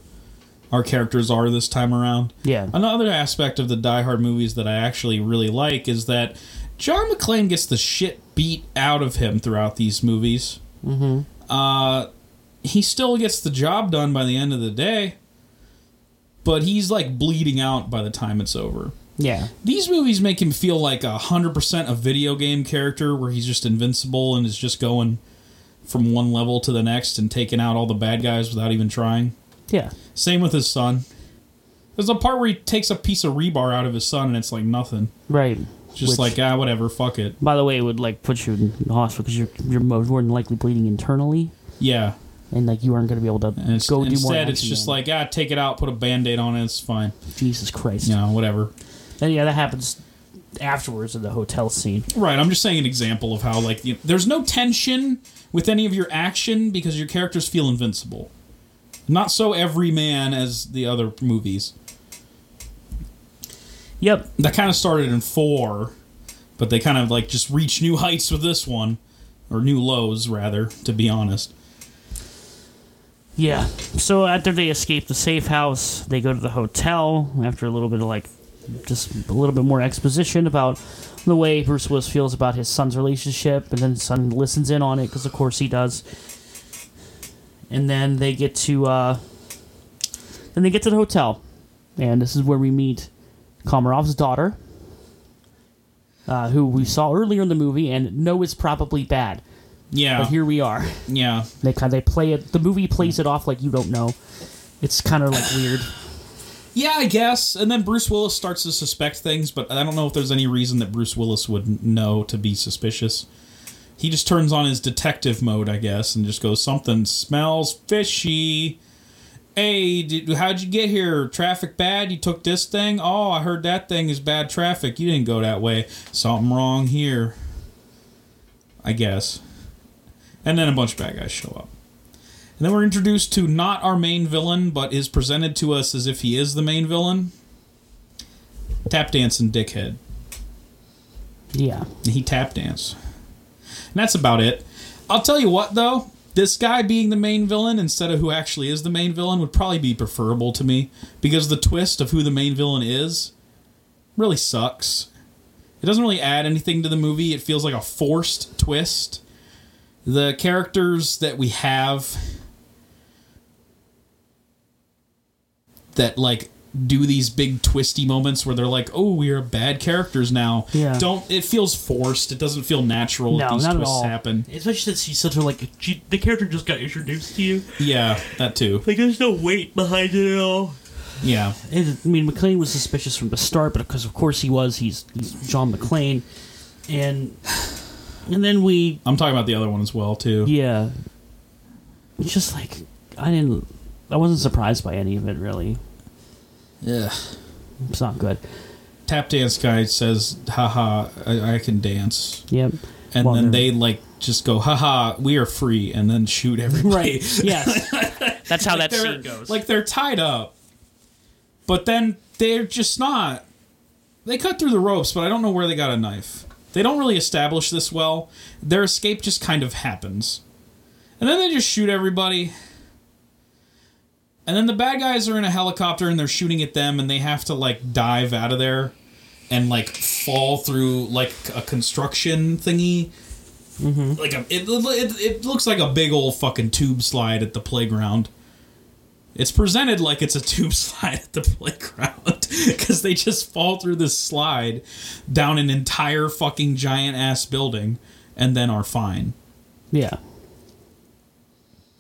our characters are this time around. Yeah. Another aspect of the Die Hard movies that I actually really like is that John McClane gets the shit beat out of him throughout these movies. Mm-hmm. Uh, he still gets the job done by the end of the day, but he's like bleeding out by the time it's over. Yeah, These movies make him feel like a hundred percent a video game character where he's just invincible and is just going from one level to the next and taking out all the bad guys without even trying. Yeah. Same with his son. There's a part where he takes a piece of rebar out of his son and it's like nothing. Right. Just Which- like ah, whatever, fuck it. By the way, it would like put you in the hospital because you're you're mo- more than likely bleeding internally, Yeah. and like you aren't going to be able to And it's, go do more. instead, it's action just like ah, take it out, put a band-aid on it, it's fine. Jesus Christ. You know, whatever. And yeah, that happens afterwards in the hotel scene. Right. I'm just saying an example of how like you, there's no tension with any of your action because your characters feel invincible. Not so every man as the other movies. Yep. That kind of started in four, but they kind of like just reach new heights with this one, or new lows rather, to be honest. Yeah. So after they escape the safe house, they go to the hotel after a little bit of like just a little bit more exposition about the way Bruce Willis feels about his son's relationship, and then his son listens in on it because of course he does. And then they get to uh, then they get to the hotel, and this is where we meet Komarov's daughter, uh, who we saw earlier in the movie and know is probably bad. Yeah, But here we are. yeah. They kind they play it. The movie plays it off like you don't know. It's kind of like weird. Yeah, I guess. And then Bruce Willis starts to suspect things, but I don't know if there's any reason that Bruce Willis would know to be suspicious. He just turns on his detective mode, I guess, and just goes, Something smells fishy. Hey, did, how'd you get here? Traffic bad? You took this thing? Oh, I heard that thing is bad traffic. You didn't go that way. Something wrong here. I guess. And then a bunch of bad guys show up. And then we're introduced to not our main villain, but is presented to us as if he is the main villain. Tap dancing dickhead. Yeah. He tap dance. And that's about it. I'll tell you what though, this guy being the main villain instead of who actually is the main villain would probably be preferable to me because the twist of who the main villain is really sucks. It doesn't really add anything to the movie. It feels like a forced twist. The characters that we have that like do these big twisty moments where they're like, "Oh, we are bad characters now." Yeah. Don't it feels forced. It doesn't feel natural No, if these not at twists all. happen. Especially since he's such a like she, the character just got introduced to you. Yeah, that too. Like there's no weight behind it at all. Yeah. And, I mean, McClane was suspicious from the start, but because of course he was. He's, he's John McClane, and and then we I'm talking about the other one as well too. yeah. It's just like I didn't. I wasn't surprised by any of it really. Yeah. It's not good. Tap dance guy says, "Haha, I, I can dance," Yep. and Well, then they're- like just go, "Haha, we are free," and then shoot everybody. Right. Yes. That's how that scene goes. Like they're tied up, but then they're just not. They cut through the ropes, but I don't know where they got a knife. They don't really establish this well. Their escape just kind of happens, and then they just shoot everybody. And then the bad guys are in a helicopter and they're shooting at them, and they have to like dive out of there and like fall through like a construction thingy. Mm-hmm. Like a, it, it, it looks like a big old fucking tube slide at the playground. It's presented like it's a tube slide at the playground because they just fall through this slide down an entire fucking giant ass building and then are fine yeah.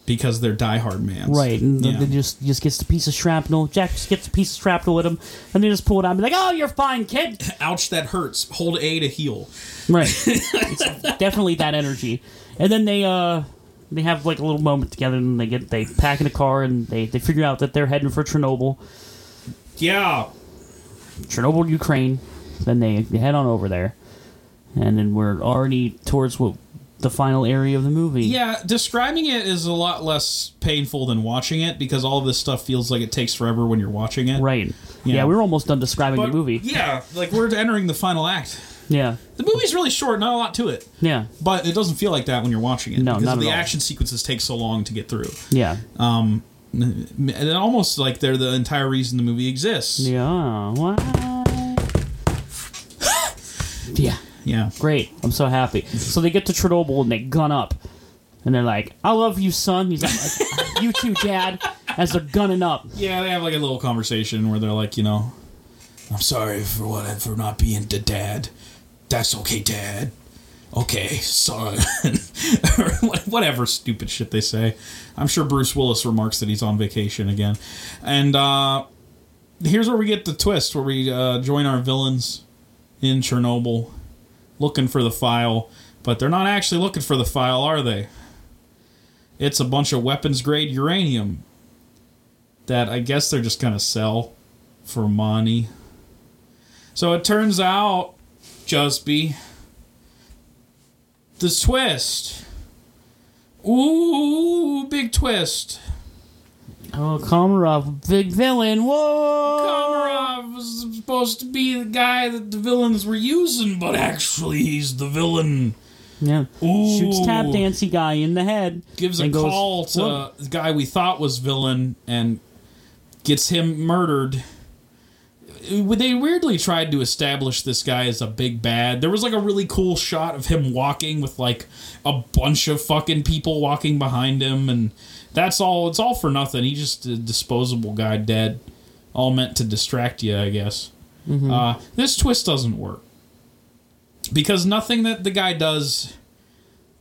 Because they're diehard mans. Right, and Yeah. then just just gets a piece of shrapnel. Jack just gets a piece of shrapnel with him, and they just pull it out and be like, "Oh, you're fine, kid." Ouch, that hurts. Hold A to heal. Right, definitely that energy. And then they uh they have like a little moment together, and they get they pack in a car, and they they figure out that they're heading for Chernobyl, Yeah. Chernobyl, Ukraine. Then they, they head on over there, and then we're already towards what the final area of the movie. Yeah, describing it is a lot less painful than watching it because all of this stuff feels like it takes forever when you're watching it. Right. Yeah. Yeah, we were almost done describing But, the movie. Yeah, like we're entering the final act. Yeah. The movie's really short, not a lot to it. Yeah. But it doesn't feel like that when you're watching it. No, because the action sequences take so long to get through. Yeah. Um, and it almost like they're the entire reason the movie exists. Yeah. What? yeah. Yeah. Great. I'm so happy. So they get to Chernobyl and they gun up. And they're like, I love you, son. He's like, you too, dad. As they're gunning up. Yeah, they have like a little conversation where they're like, you know, I'm sorry for what for not being the dad. That's okay, dad. Okay, son. or whatever stupid shit they say. I'm sure Bruce Willis remarks that he's on vacation again. And uh, here's where we get the twist, where we uh, join our villains in Chernobyl, looking for the file, but they're not actually looking for the file, are they? It's a bunch of weapons grade uranium that I guess they're just gonna sell for money. So it turns out, Jusby, the twist. Ooh, big twist. Oh, Komarov, big villain. Whoa! Komarov was supposed to be the guy that the villains were using, but actually he's the villain. Yeah. Ooh. Shoots tap dancey guy in the head. Gives a goes, call to "Look." the guy we thought was villain and gets him murdered. They weirdly tried to establish this guy as a big bad. There was like a really cool shot of him walking with like a bunch of fucking people walking behind him, and that's all. It's all for nothing. He's just a disposable guy, dead. All meant to distract you, I guess. Uh, this twist doesn't work because nothing that the guy does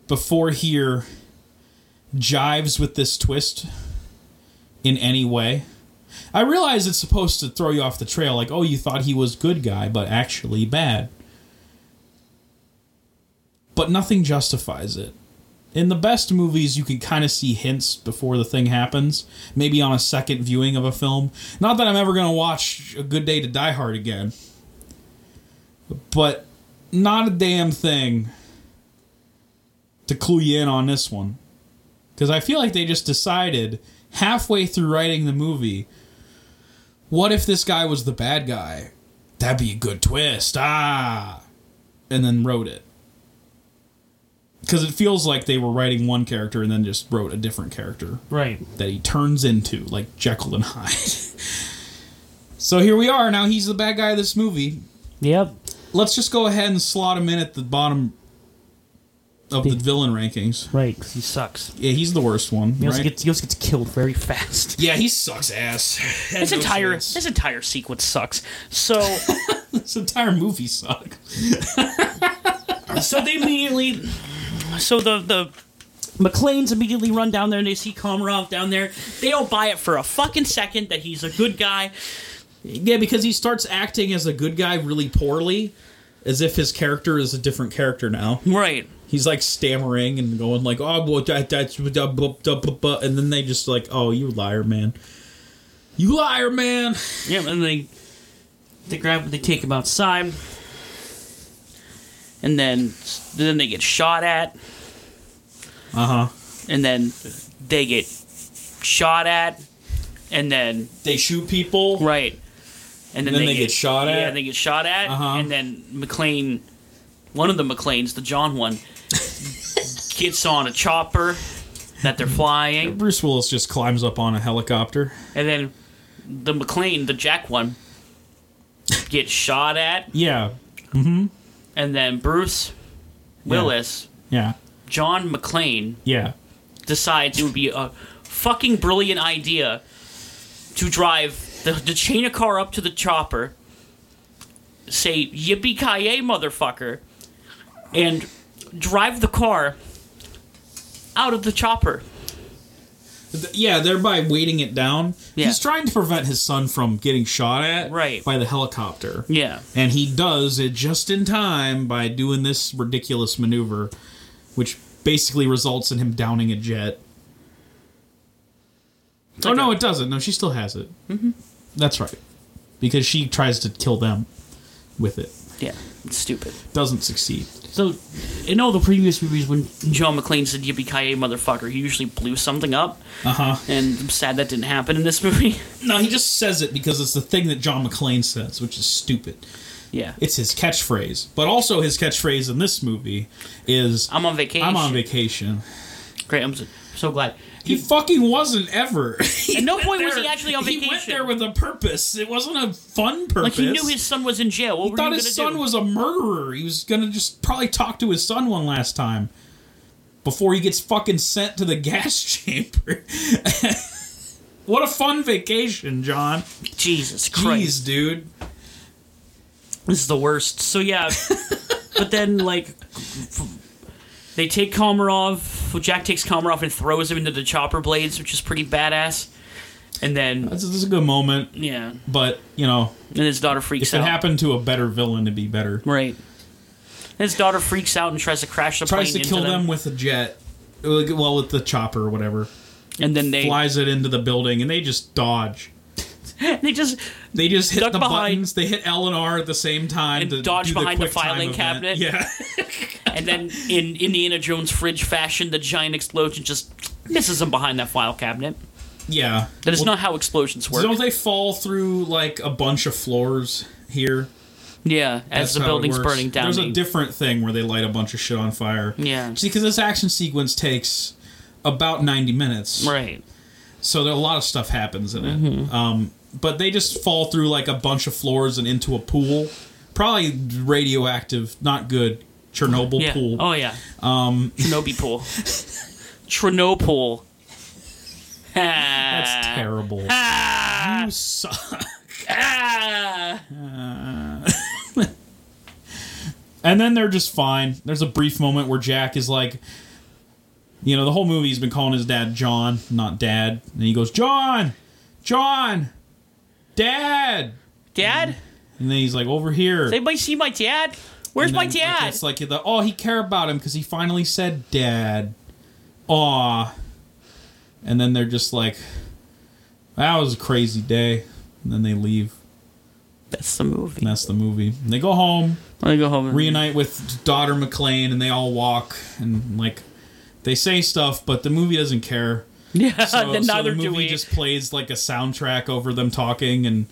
before here jives with this twist in any way. I realize it's supposed to throw you off the trail, like, oh, you thought he was good guy, but actually bad. But nothing justifies it. In the best movies, you can kind of see hints before the thing happens, maybe on a second viewing of a film. Not that I'm ever going to watch A Good Day to Die Hard again, but not a damn thing to clue you in on this one. Because I feel like they just decided halfway through writing the movie, what if this guy was the bad guy? That'd be a good twist. Ah. And then wrote it. Because it feels like they were writing one character and then just wrote a different character Right. that he turns into, like Jekyll and Hyde. so here we are. Now he's the bad guy of this movie. Yep. Let's just go ahead and slot him in at the bottom of the villain rankings. Right. 'cause he sucks. Yeah, he's the worst one, He also, right? gets, he also gets killed very fast. yeah, he sucks ass. This entire this entire sequence sucks. So this entire movie sucks. so they immediately so the the McClane's immediately run down there and they see Komarov down there. They don't buy it for a fucking second that he's a good guy. Yeah, because he starts acting as a good guy really poorly, as if his character is a different character now. Right. He's like stammering and going like, "Oh, well, that, that's," and then they just like, "Oh, you liar, man! You liar, man!" Yeah, and they they grab they take him outside. And then then they get shot at Uh huh. and then they get shot at and then They shoot people. right and then, then they get shot at. yeah, they get shot at Uh-huh. and then McClane one of the McClanes the John one gets on a chopper that they're flying Bruce Willis just climbs up on a helicopter. and then the McClane the Jack one gets shot at Yeah, and then Bruce Willis yeah, John McClane yeah. decides it would be a fucking brilliant idea to drive the, the chain a car up to the chopper, say "Yippee ki motherfucker," and drive the car out of the chopper. Yeah, thereby weighting it down. Yeah. He's trying to prevent his son from getting shot at Right. by the helicopter. Yeah, And he does it just in time by doing this ridiculous maneuver, which basically results in him downing a jet. oh, no, a- it doesn't. No, she still has it. Mm-hmm. That's right. Because she tries to kill them with it. yeah, it's stupid. Doesn't succeed. So, in all the previous movies, when John McClane said "Yippee ki motherfucker," he usually blew something up, Uh huh. and I'm sad that didn't happen in this movie. No, he just says it because it's the thing that John McClane says, which is stupid. yeah, It's his catchphrase. But also, his catchphrase in this movie is I'm on vacation. I'm on vacation. Great, I'm so, so glad. He fucking wasn't ever. He At no went point was he actually on vacation. He went vacation. there with a purpose. It wasn't a fun purpose. Like he knew his son was in jail. What He were thought you his gonna son do? was a murderer. He was gonna just probably talk to his son one last time before he gets fucking sent to the gas chamber. what a fun vacation, John. Jesus Christ, Jeez, dude. this is the worst. So yeah, but then like, They take Komarov. Well, Jack takes Komarov and throws him into the chopper blades, which is pretty badass. And then, This is a good moment, yeah, but you know, and his daughter freaks if it out. happened to a better villain, it'd be better. Right. His daughter freaks out and tries to crash the Tries to plane kill into them with a jet, well, with the chopper or whatever. and then they Flies it into the building, and they just dodge. they just They just hit the behind. buttons. They hit L and R at the same time And to dodge do behind the time filing cabinet. Yeah, and then in Indiana Jones fridge fashion, the giant explosion just misses him behind that file cabinet. yeah. That is Well, not how explosions work. Don't they fall through like a bunch of floors here? yeah, That's as the building's burning down. There's a different thing where they light a bunch of shit on fire. Yeah. See, because this action sequence takes about 90 minutes. right. So there, a lot of stuff happens in it. Mm-hmm. Um, but they just fall through like a bunch of floors and into a pool. Probably radioactive, not good. Chernobyl Yeah. pool. Oh yeah. Um. Chernobyl pool. Chernobyl. That's terrible. Ah, You suck. ah. And then they're just fine. There's a brief moment where Jack is like, you know, the whole movie he's been calling his dad John, not Dad. And he goes, John, John, Dad. Dad, And then he's like, over here. does anybody see my dad? Where's my dad? it's like the oh he care about him because he finally said dad. Aw. And then they're just like, that was a crazy day. And then they leave. That's the movie. And that's the movie. And they go home, They go home. And reunite with daughter McClane, and they all walk and like they say stuff, but the movie doesn't care. Yeah, So, then so neither the do movie we. just plays like a soundtrack over them talking, and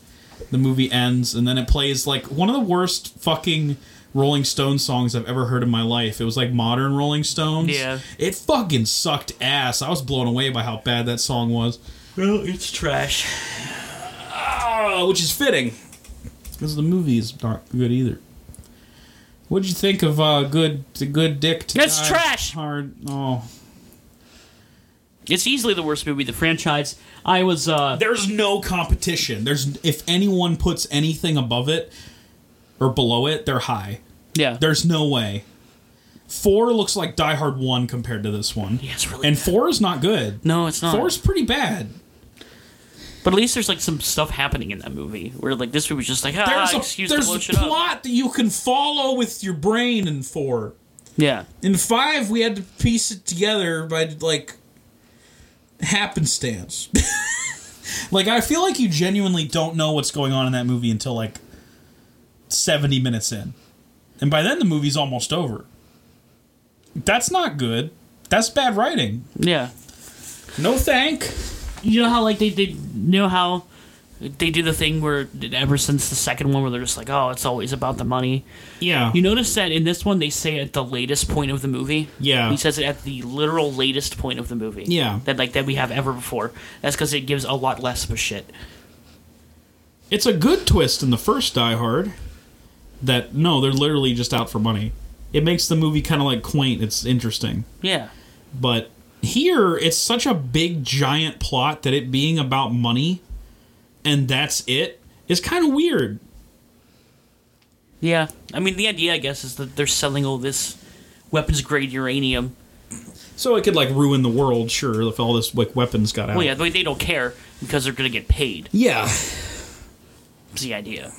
the movie ends, and then it plays like one of the worst fucking Rolling Stones songs I've ever heard in my life. It was like modern Rolling Stones. Yeah. It fucking sucked ass. I was blown away by how bad that song was. well, it's trash. Ah, which is fitting. Because the movie is not good either. What'd you think of uh, good good dick to It's Die trash! Hard. Oh, It's easily the worst movie of the franchise. I was uh there's no competition. There's if anyone puts anything above it or below it, they're high. yeah. There's no way. Four looks like Die Hard one compared to this one. Yeah, it's really and bad. four is not good. No, it's not. Four's pretty bad. But at least there's like some stuff happening in that movie where like this movie's just like ah, There's excuse a to blow a shit up. plot that you can follow with your brain in four. Yeah. In five, we had to piece it together by like happenstance. like I feel like you genuinely don't know what's going on in that movie until like seventy minutes in, and by then the movie's almost over. That's not good. That's bad writing. Yeah. No thank. You know how like they they you know how they do the thing where ever since the second one where they're just like oh it's always about the money. Yeah. You notice that in this one they say at the latest point of the movie. Yeah. He says it at the literal latest point of the movie. Yeah. That like that we have ever before. That's because it gives a lot less of a shit. It's a good twist in the first Die Hard. That no, they're literally just out for money. It makes the movie kind of like quaint. It's interesting. Yeah. But here, it's such a big, giant plot that it being about money and that's it? is kind of weird. Yeah. I mean the idea I guess is that they're selling all this weapons grade uranium. So it could like ruin the world, sure, if all this like weapons got out. Well yeah, they they don't care because they're gonna get paid. yeah. it's the idea.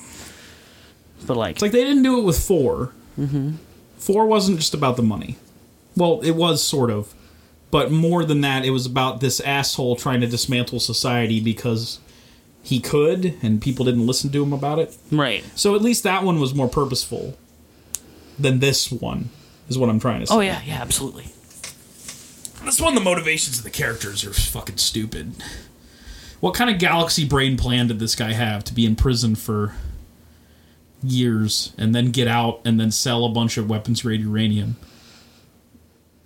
But like, It's like they didn't do it with 4 Mm-hmm. Four wasn't just about the money. Well, it was sort of, but more than that, it was about this asshole trying to dismantle society because he could, and people didn't listen to him about it. right. So at least that one was more purposeful than this one, is what I'm trying to oh, say. Oh yeah, yeah, absolutely. This one, the motivations of the characters are fucking stupid. What kind of galaxy brain plan did this guy have to be in prison for years and then get out and then sell a bunch of weapons grade uranium?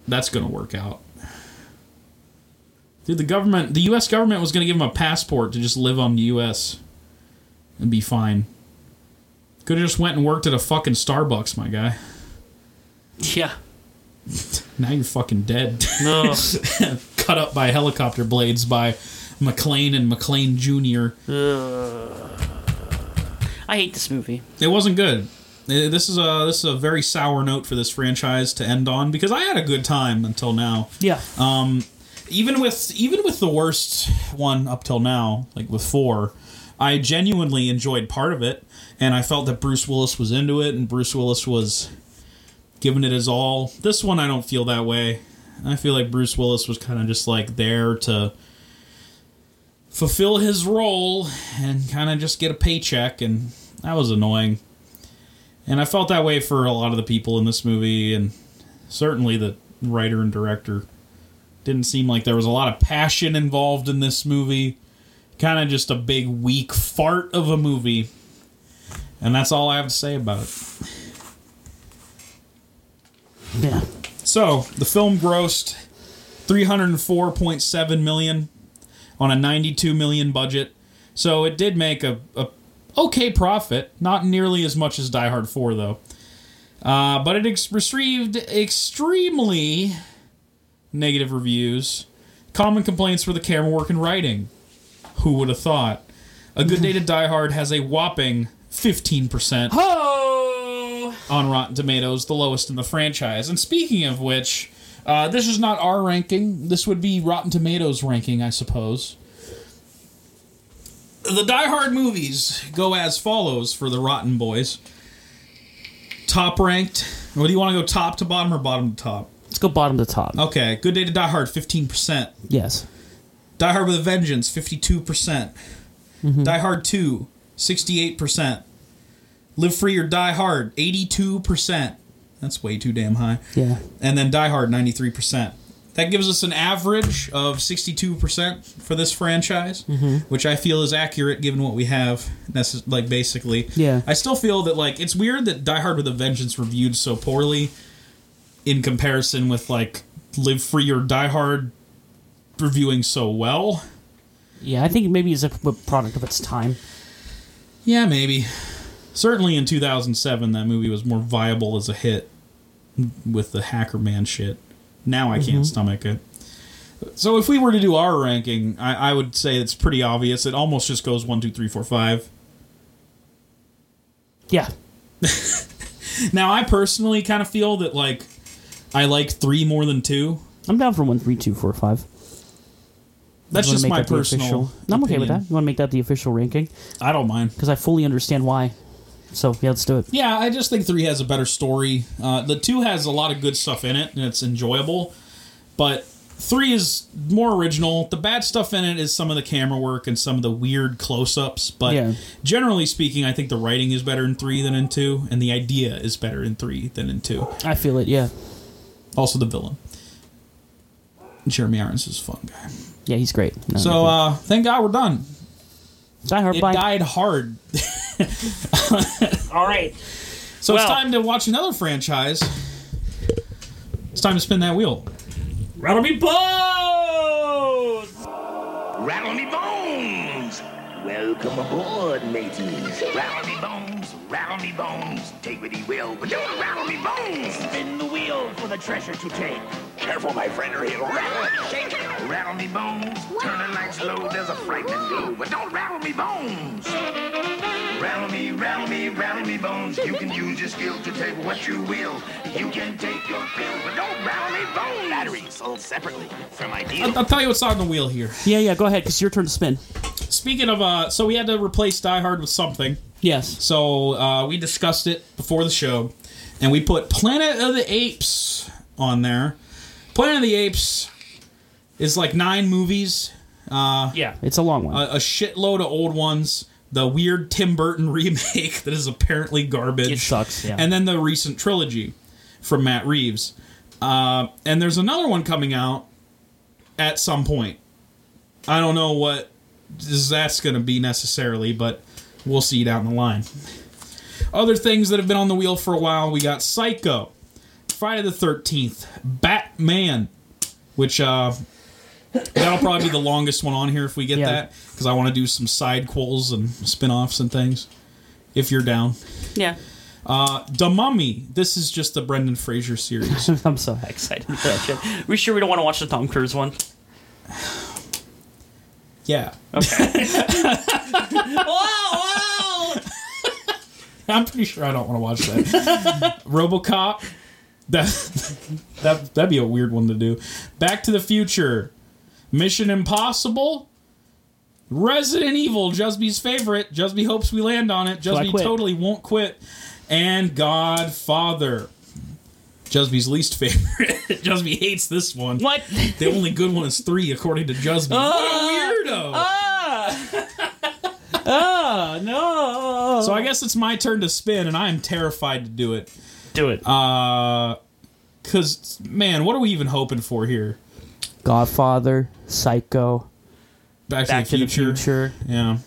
That's gonna work out. Dude, the government, the U.S. government was gonna give him a passport to just live on the U.S. and be fine. Could have just went and worked at a fucking Starbucks, my guy. Yeah. Now you're fucking dead. No. cut up by helicopter blades by McClane and McClane Jr. I hate this movie. It wasn't good. Eh, This is a this is a very sour note for this franchise to end on because I had a good time until now. Yeah. Even with even with the worst one up till now, like with four, I genuinely enjoyed part of it, and I felt that Bruce Willis was into it, and Bruce Willis was giving it his all. This one, I don't feel that way. I feel like Bruce Willis was kind of just like there to fulfill his role and kind of just get a paycheck, and that was annoying. And I felt that way for a lot of the people in this movie, and certainly the writer and director. Didn't seem like there was a lot of passion involved in this movie. Kind of just a big, weak fart of a movie. And that's all I have to say about it. Yeah. So, the film grossed 304.7 million on a 92 million budget. So, it did make a, a okay profit, not nearly as much as Die Hard 4 though. Uh, but it ex- received extremely negative reviews. Common complaints were the camera work and writing. Who would have thought? A Good Day to Die Hard has a whopping 15% Ho! on Rotten Tomatoes, the lowest in the franchise. And speaking of which, uh, this is not our ranking. This would be Rotten Tomatoes ranking, I suppose. The Die Hard movies go as follows for the Rotten Boys. Top ranked. What do you want to go top to bottom or bottom to top? Let's go bottom to top. Okay, Good Day to Die Hard, 15%. Yes. Die Hard with a Vengeance, 52%. percent mm-hmm. Die Hard 2, 68%. Live Free or Die Hard, 82%. That's way too damn high. Yeah. And then Die Hard, 93%. That gives us an average of 62% for this franchise, mm-hmm. which I feel is accurate given what we have, necess- like basically. Yeah. I still feel that, like, it's weird that Die Hard with a Vengeance reviewed so poorly in comparison with, like, Live Free or Die Hard reviewing so well. Yeah, I think maybe it's a product of its time. Yeah, maybe. Certainly in 2007, that movie was more viable as a hit with the Hacker Man shit. Now I can't mm-hmm. stomach it. So if we were to do our ranking, I, I would say it's pretty obvious. It almost just goes one, two, three, four, five. Yeah. Now I personally kind of feel that like I like three more than two. I'm down for one, three, two, four, five. That's just my that personal. official- No, I'm okay with that. You want to make that the official ranking? I don't mind. Because I fully understand why. So, yeah, let's do it. Yeah, I just think three has a better story. Uh, the two has a lot of good stuff in it, and it's enjoyable. But three is more original. The bad stuff in it is some of the camera work and some of the weird close-ups. But Yeah. generally speaking, I think the writing is better in three than in two, and the idea is better in three than in two. I feel it, yeah. Also, the villain. Jeremy Irons is a fun guy. Yeah, he's great. No, So, uh, thank God we're done. Die Hard, It bye. died hard. All right. So Well- it's time to watch another franchise. It's time to spin that wheel. Rattle me bones! Rattle me bones! Welcome aboard, mateys. Me bones, me bones. Take what he will, but don't me bones. Spin the wheel for the treasure to take. Careful, my friend, or he'll rattle and shake. Rattle me bones, turn the lights low, there's a frightening glow, but don't rattle me bones. Rattle me, rattle me, rattle me bones. You can use your skill to take what you will. You can take your pill, but don't rattle me bones. Batteries sold separately from ideal. I'll, I'll tell you what's on the wheel here. Yeah, yeah, go ahead, because it's your turn to spin. Speaking of, uh, so we had to replace Die Hard with something. Yes. So uh, we discussed it before the show, and we put Planet of the Apes on there. Planet of the Apes is like nine movies, Yeah, it's a long one. a, a shitload of old ones. The weird Tim Burton remake that is apparently garbage. It sucks, yeah. And then the recent trilogy from Matt Reeves. Uh, and there's another one coming out at some point. I don't know what that's going to be necessarily, but we'll see down the line. Other things that have been on the wheel for a while we got Psycho, Friday the 13th, Batman, which uh, that'll probably be the longest one on here if we get Yeah. that, because I want to do some side quills and spin offs and things. If you're down. yeah. Uh, The Mummy. This is just the Brendan Fraser series. I'm so excited for that shit. We sure we don't want to watch the Tom Cruise one? Yeah. Okay. whoa, whoa! I'm pretty sure I don't want to watch that. RoboCop. That that that'd be a weird one to do. Back to the Future. Mission Impossible. Resident Evil, Jusby's favorite. Jusby hopes we land on it. Jusby totally won't quit. And Godfather. Jusby's least favorite. Jusby hates this one. What? The only good one is three, according to Jusby. what a weirdo! Oh no! so I guess it's my turn to spin, and I am terrified to do it. Do it. Uh, cause man, what are we even hoping for here? Godfather, Psycho, Back, Back to, the, future. Yeah,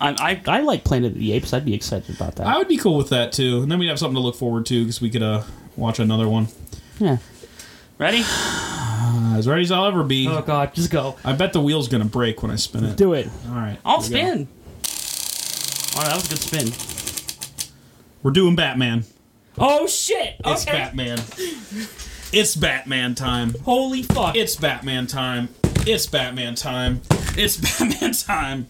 I, I I like Planet of the Apes. I'd be excited about that. I would be cool with that too, and then we'd have something to look forward to because we could uh watch another one. yeah. Ready? As ready as I'll ever be. Oh God, just go. I bet the wheel's gonna break when I spin it. Do it. All right, I'll here we go. spin. Oh, that was a good spin. We're doing Batman. Oh shit! Okay. It's Batman. It's Batman time. Holy fuck! It's Batman time. It's Batman time. It's Batman time.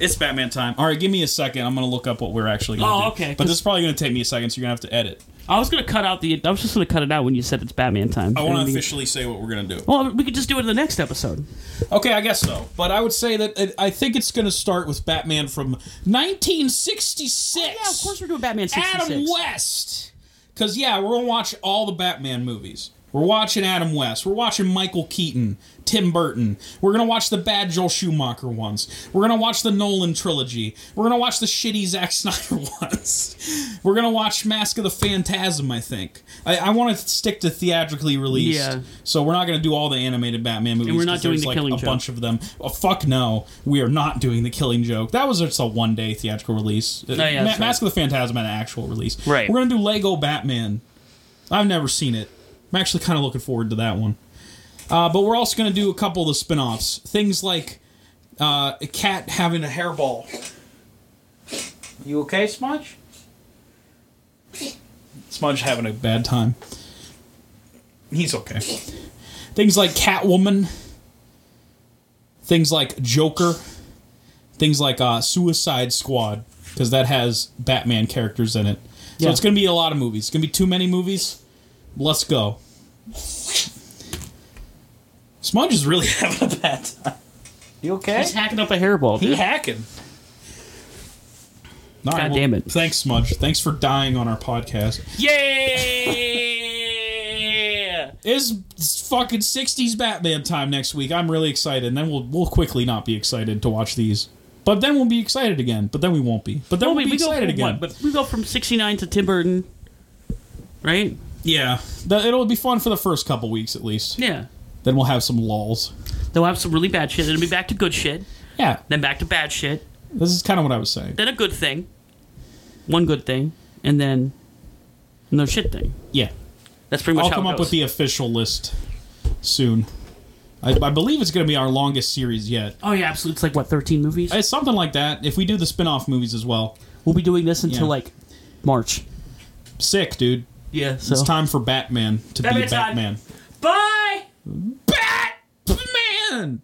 It's Batman time. All right, give me a second. I'm gonna look up what we're actually gonna Oh, do. okay, But this is probably gonna take me a second, so you're gonna have to edit. I was gonna cut out the. I was just gonna cut it out when you said it's Batman time. I want to officially say what we're gonna do. Well, we could just do it in the next episode. Okay, I guess so. But I would say that it, I think it's gonna start with Batman from 1966. Yeah, of course we're doing Batman sixty Adam. West. Because, yeah, we're going to watch all the Batman movies. We're watching Adam West. We're watching Michael Keaton, Tim Burton. We're going to watch the bad Joel Schumacher ones. We're going to watch the Nolan trilogy. We're going to watch the shitty Zack Snyder ones. We're going to watch Mask of the Phantasm, I think. I, I want to stick to theatrically released. Yeah. So we're not going to do all the animated Batman movies. And we're not doing The like Killing a Joke. bunch of them. Oh, fuck no. We are not doing The Killing Joke. That was just a one day theatrical release. Uh, oh, yeah, that's right. Mask of the Phantasm had an actual release. Right. We're gonna do Lego Batman. I've never seen it. I'm actually kind of looking forward to that one. Uh, but we're also gonna do a couple of the spin-offs. Things like uh, a cat having a hairball. You okay, Smudge? Smudge having a bad time. He's okay. Things like Catwoman. Things like Joker. Things like uh, Suicide Squad, because that has Batman characters in it. So Yeah. it's going to be a lot of movies. It's going to be too many movies. Let's go. Smudge is really having a bad time. You okay? He's hacking up a hairball. He dude. hacking. All God damn it. Thanks, Smudge. Thanks for dying on our podcast. Yeah. It's it's fucking 60s Batman time next week. I'm really excited. And then we'll we'll quickly not be excited to watch these. But then we'll be excited again. But then we won't be. But then Well, we'll wait, be we go excited again. what? But we go from sixty nine to Tim Burton, right? Yeah. It'll be fun for the first couple weeks at least. Yeah. Then we'll have some lulls. They'll have some really bad shit. Then it'll be back to good shit. Yeah. Then back to bad shit. This is kind of what I was saying. Then a good thing. One good thing, and then another shit thing. Yeah. That's pretty much I'll come up with the official list soon. I, I believe it's going to be our longest series yet. Oh yeah, absolutely. It's like what thirteen movies. It's something like that. If we do the spin-off movies as well. We'll be doing this until Yeah. like March. Sick, dude. Yeah. So It's time for Batman to Batman be time. Batman. bye. Batman!